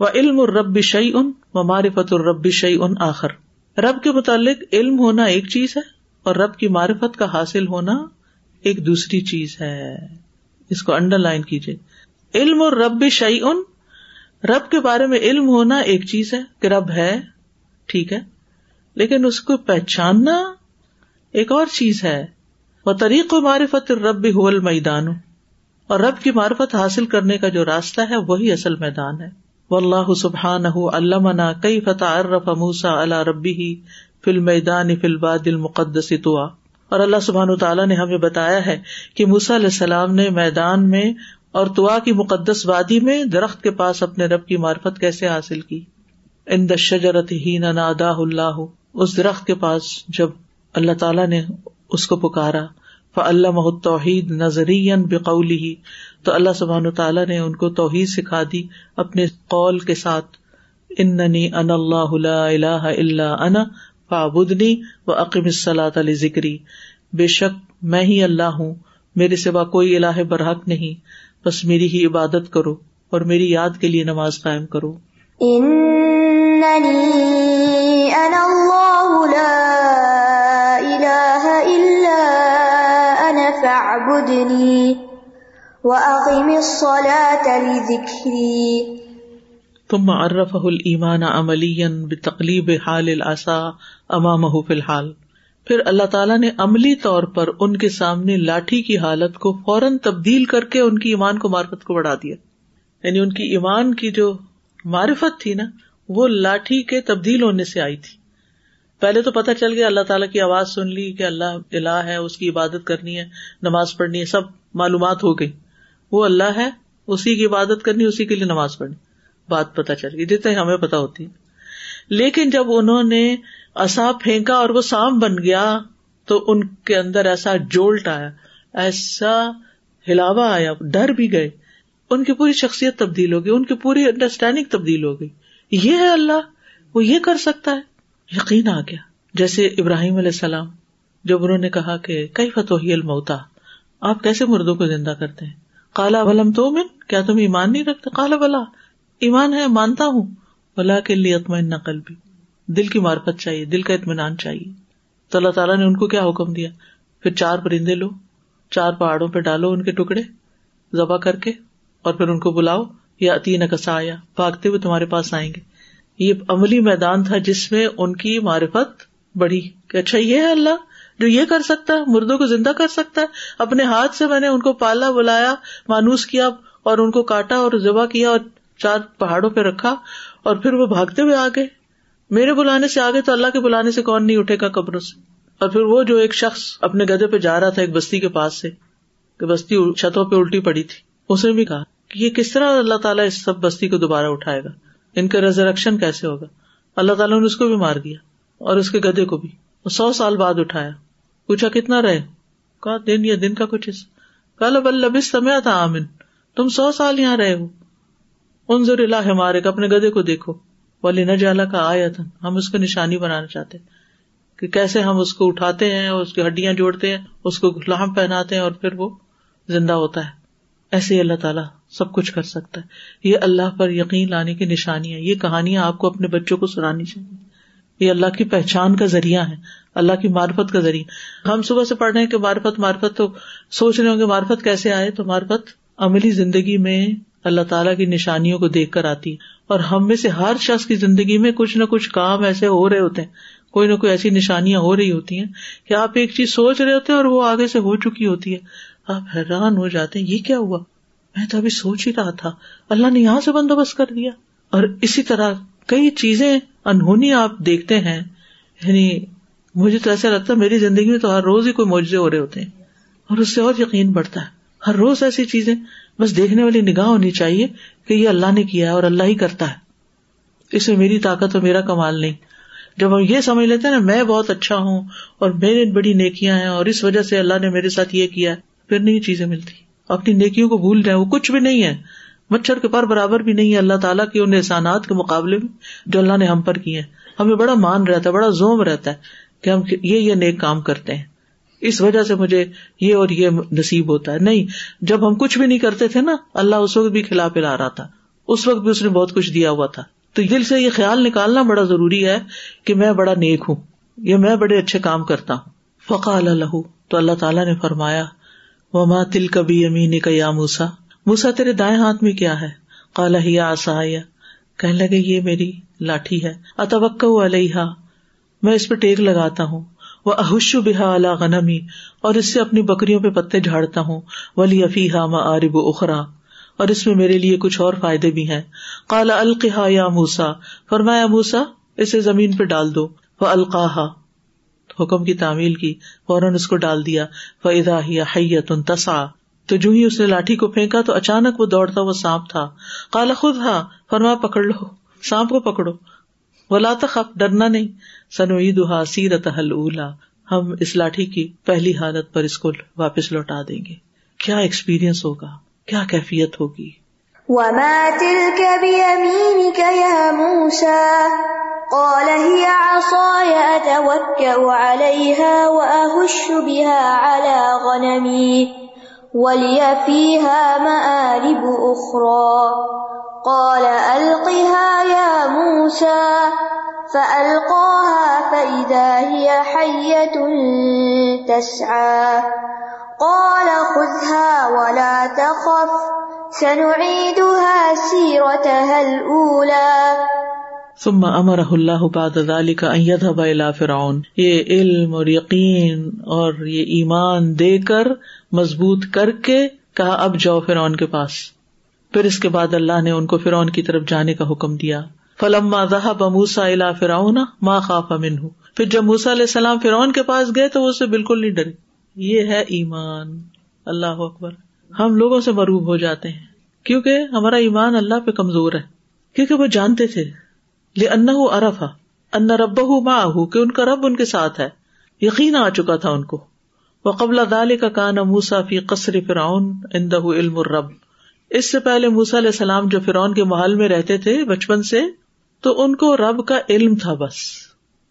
وہ علم رب شعی ان و معرفت الرب شعی ان آخر۔ رب کے متعلق علم ہونا ایک چیز ہے اور رب کی معرفت کا حاصل ہونا ایک دوسری چیز ہے۔ اس کو انڈر لائن کیجیے علم اور رب شعی ان رب کے بارے میں علم ہونا ایک چیز ہے کہ رب ہے، ٹھیک ہے، لیکن اس کو پہچاننا ایک اور چیز ہے۔ وہ طریق و معرفت رب ہول میدان اور رب کی معرفت حاصل کرنے کا جو راستہ ہے وہی اصل میدان ہے۔ وہ اللہ سبحان علامہ کئی فتح ارف موسا اللہ ربی ہی فل میدان فل باد المقدس توا اور اللہ سبحان تعالیٰ نے ہمیں بتایا ہے کہ موسا علیہ السلام نے میدان میں اور توا کی مقدس وادی میں درخت کے پاس اپنے رب کی معرفت کیسے حاصل کی؟ ان دشجرت ہی نادا اللہ، اس درخت کے پاس جب اللہ تعالیٰ نے اس کو پکارا فعلّہ توحید نظری بقولی ہی تو اللہ سبحان تعالیٰ نے ان کو توحید سکھا دی اپنے قول کے ساتھ، اننی ان اللہ اللہ اللہ ان فابدنی و عقیم الصلاۃ علی ذکری بے شک میں ہی اللہ ہوں میرے سوا کوئی الہ برحق نہیں۔ بس میری ہی عبادت کرو اور میری یاد کے لیے نماز قائم کرو۔ انا اللہ لا الہ الا انا فاعبدنی واقم الصلاة لذکری۔ ثم عرفه الایمان عملیا بتقلیب حال العصا امامه فی الحال۔ پھر اللہ تعالیٰ نے عملی طور پر ان کے سامنے لاٹھی کی حالت کو فوراً تبدیل کر کے ان کی ایمان کو معرفت کو بڑھا دیا۔ یعنی ان کی ایمان کی جو معرفت تھی نا، وہ لاٹھی کے تبدیل ہونے سے آئی تھی۔ پہلے تو پتا چل گیا اللہ تعالیٰ کی آواز سن لی کہ اللہ الہ ہے، اس کی عبادت کرنی ہے، نماز پڑھنی ہے، سب معلومات ہو گئی۔ وہ اللہ ہے، اسی کی عبادت کرنی، اسی کے لیے نماز پڑھنی۔ بات پتا چل گئی، جتنے ہمیں پتا ہوتی ہے لیکن جب انہوں نے اصا پھینکا اور وہ سام بن گیا تو ان کے اندر ایسا جولٹ آیا، ایسا ہلاوا آیا، ڈر بھی گئے۔ ان کی پوری شخصیت تبدیل ہو گئی، ان کی پوری انڈرسٹینڈنگ تبدیل ہو گئی۔ یہ ہے اللہ، وہ یہ کر سکتا ہے۔ یقین آ گیا۔ جیسے ابراہیم علیہ السلام، جب انہوں نے کہا کہ کئی فتوحی المتا آپ کیسے مردوں کو زندہ کرتے ہیں؟ کالا ولم تو من کیا تم ایمان نہیں رکھتے؟ کالا بلا۔ ایمان ہے، مانتا ہوں۔ بلا کے لیے اطمین نقل بھی دل کی مارفت چاہیے، دل کا اطمینان چاہیے۔ تو اللہ تعالیٰ نے ان کو کیا حکم دیا؟ پھر چار پرندے لو، چار پہاڑوں پہ ڈالو ان کے ٹکڑے، ذبح کر کے اور پھر ان کو بلاؤ۔ یا عطین کسا آیا بھاگتے ہوئے تمہارے پاس آئیں گے۔ یہ عملی میدان تھا جس میں ان کی معرفت بڑی کہ اچھا یہ ہے اللہ جو یہ کر سکتا ہے، مردوں کو زندہ کر سکتا ہے۔ اپنے ہاتھ سے میں نے ان کو پالا، بلایا، مانوس کیا اور ان کو کاٹا اور ذبح کیا اور چار پہاڑوں پہ رکھا اور پھر وہ بھاگتے ہوئے آگے میرے بلانے سے آگے تو اللہ کے بلانے سے کون نہیں اٹھے گا قبروں سے؟ اور پھر وہ جو ایک شخص اپنے گدے پہ جا رہا تھا ایک بستی کے پاس سے، کہ بستی چھتوں پہ الٹی پڑی تھی، اس نے بھی کہا کہ یہ کس طرح اللہ تعالیٰ اس سب بستی کو دوبارہ اٹھائے گا؟ ان کا ریزریکشن کیسے ہوگا؟ اللہ تعالیٰ نے اس کو بھی مار دیا اور اس کے گدے کو بھی۔ سو سال بعد اٹھایا۔ پوچھا، کتنا رہے؟ کہا، دن یا دن کا کچھ کل بلبس سمیا تھا آمن تم سو سال یہاں رہے ہو۔ انضر اللہ ہمارے اپنے گدے کو دیکھو۔ ولی نہ جالا کا آیا تھا ہم اس کو نشانی بنانا چاہتے کہ کیسے ہم اس کو اٹھاتے ہیں، اس کی ہڈیاں جوڑتے ہیں، اس کو غلام پہناتے ہیں اور پھر وہ زندہ ہوتا ہے۔ ایسے ہی اللہ تعالیٰ سب کچھ کر سکتا ہے۔ یہ اللہ پر یقین لانے کی نشانی ہے۔ یہ کہانیاں آپ کو اپنے بچوں کو سنانی چاہیے۔ یہ اللہ کی پہچان کا ذریعہ ہے۔ اللہ کی مارفت کا ذریعہ۔ ہم صبح سے پڑھ رہے ہیں کہ مارفت مارفت تو سوچ رہے ہوں گے مارفت کیسے آئے تو مارفت عملی زندگی میں اللہ تعالیٰ کی نشانیوں کو دیکھ کر آتی اور ہم میں سے ہر شخص کی زندگی میں کچھ نہ کچھ کام ایسے ہو رہے ہوتے ہیں۔ کوئی نہ کوئی ایسی نشانیاں ہو رہی ہوتی ہیں کہ آپ ایک چیز سوچ رہے ہوتے ہیں اور وہ آگے سے ہو چکی ہوتی ہے۔ آپ حیران ہو جاتے ہیں، یہ کیا ہوا؟ میں تو ابھی سوچ ہی رہا تھا۔ اللہ نے یہاں سے بندوبست کر دیا۔ اور اسی طرح کئی چیزیں انہونی آپ دیکھتے ہیں۔ یعنی مجھے تو ایسا لگتا ہے میری زندگی میں تو ہر روز ہی کوئی معجزے ہو رہے ہوتے ہیں۔ اور اس سے اور یقین بڑھتا ہے۔ ہر روز ایسی چیزیں۔ بس دیکھنے والی نگاہ ہونی چاہیے کہ یہ اللہ نے کیا ہے اور اللہ ہی کرتا ہے۔ اس میں میری طاقت اور میرا کمال نہیں۔ جب ہم یہ سمجھ لیتے ہیں نا، میں بہت اچھا ہوں اور میرے بڑی نیکیاں ہیں اور اس وجہ سے اللہ نے میرے ساتھ یہ کیا پھر نہیں چیزیں ملتی۔ اپنی نیکیوں کو بھول جائیں، وہ کچھ بھی نہیں ہے۔ مچھر کے پر برابر بھی نہیں ہے اللہ تعالیٰ کے ان احسانات کے مقابلے میں جو اللہ نے ہم پر کیے ہمیں بڑا مان رہتا ہے، بڑا زوم رہتا ہے کہ ہم یہ یہ نیک کام کرتے ہیں۔ اس وجہ سے مجھے یہ اور یہ نصیب ہوتا ہے۔ نہیں، جب ہم کچھ بھی نہیں کرتے تھے نا، اللہ اس وقت بھی کھلا پلا رہا تھا۔ اس وقت بھی اس نے بہت کچھ دیا ہوا تھا۔ تو دل سے یہ خیال نکالنا بڑا ضروری ہے کہ میں بڑا نیک ہوں، یا میں بڑے اچھے کام کرتا ہوں۔ فقا اللہ تو اللہ تعالیٰ نے فرمایا، وما تل کبھی امین کا یا موسا موسا تیرے دائیں ہاتھ میں کیا ہے؟ کالا ہی آسا کہنے لگے، یہ میری لاٹھی ہے۔ اتوک علیہ میں اس پہ ٹیک لگاتا ہوں۔ وہ احش بحا اللہ غنمی اور اس سے اپنی بکریوں پہ پتے جھاڑتا ہوں ولی افیحا عارب اخرا اور اس میں میرے لیے کچھ اور فائدے بھی ہیں۔ کالا القحا یا موسا فرمایا موسا اسے زمین پہ ڈال دو۔ وہ القاحا حکم کی تعمیل کی، فوراً اس کو ڈال دیا۔ فضا ہی حیت تسا تو جو ہی اس نے لاٹھی کو پھینکا، تو اچانک وہ دوڑتا وہ سانپ تھا۔ کالا خود ہاں فرما پکڑ لو، سانپ کو پکڑو۔ ولا تخف، ڈرنا نہیں۔ سنوئی دہا سیرت حل اولا ہم اس لاٹھی کی پہلی حالت پر اس کو واپس لوٹا دیں گے۔ کیا ایکسپیرئنس ہوگا؟ کیا کیفیت ہوگی؟ وما تلك بيمينك يا موسى، قال هي عصاي أتوكأ عليها وأهش بها على غنمي، ولي فيها مآرب أخرى۔ قال ألقها يا موسى فألقاها فإذا هي حية تسعى. قال خذها ولا تخف، سنعيدها سيرتها الأولى. ثم امر اللہ بعد ذلك ان يذهب الى فرعون. یہ علم اور یقین اور یہ ایمان دے کر، مضبوط کر کے کہا، اب جاؤ فرعون کے پاس۔ پھر اس کے بعد اللہ نے ان کو فرعون کی طرف جانے کا حکم دیا۔ فلما ذهب موسى الى فرعون ما خاف منه. پھر جب موسا علیہ السلام فرعون کے پاس گئے تو وہ اسے بالکل نہیں ڈرے. یہ ہے ایمان. اللہ اکبر. ہم لوگوں سے مروب ہو جاتے ہیں. کیونکہ ہمارا ایمان اللہ پہ کمزور ہے. کیونکہ وہ جانتے تھے. ان ارفا ان رب ماں کہ ان کا رب ان کے ساتھ ہے. یقین آ چکا تھا ان کو. وہ قبل دال کا کان موسا فی قصر فرعون اندہ علم الرب. اس سے پہلے موسا علیہ السلام جو فرعون کے محل میں رہتے تھے، بچپن سے تو ان کو رب کا علم تھا بس۔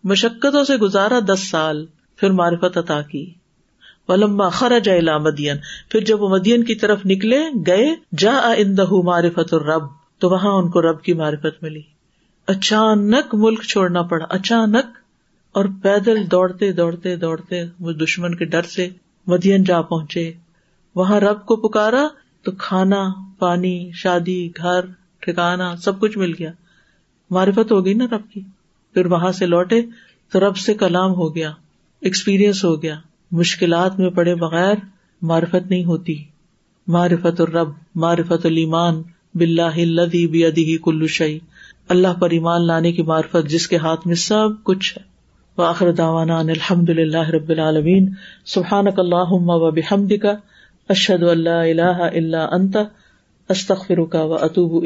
مشقتوں سے گزارا دس سال، پھر معرفت عطا کی۔ ولما خرج الى مدین، پھر جب وہ مدین کی طرف نکلے، گئے جا اندہ معرفت الرب، تو وہاں ان کو رب کی معرفت ملی۔ اچانک ملک چھوڑنا پڑا، اچانک۔ اور پیدل دوڑتے دوڑتے دوڑتے، وہ دشمن کے ڈر سے مدین جا پہنچے۔ وہاں رب کو پکارا تو کھانا، پانی، شادی، گھر، ٹھکانا، سب کچھ مل گیا۔ معرفت ہو گئی نا رب کی۔ پھر وہاں سے لوٹے تو رب سے کلام ہو گیا ایکسپیرئنس ہو گیا۔ مشکلات میں پڑے بغیر معرفت نہیں ہوتی۔ معرفت الرب، معرفت المان بلّہ الدی بھی کلو شعی اللہ پر ایمان لانے کی معرفت جس کے ہاتھ میں سب کچھ ہے۔ وآخر دعوانا ان الحمد للہ رب العالمین۔ سبحانک اللہم و بحمدک، اشہد ان لا الہ الا انت۔ استغفرک و اطوب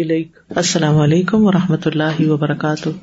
السلام علیکم و رحمۃ اللہ وبرکاتہ.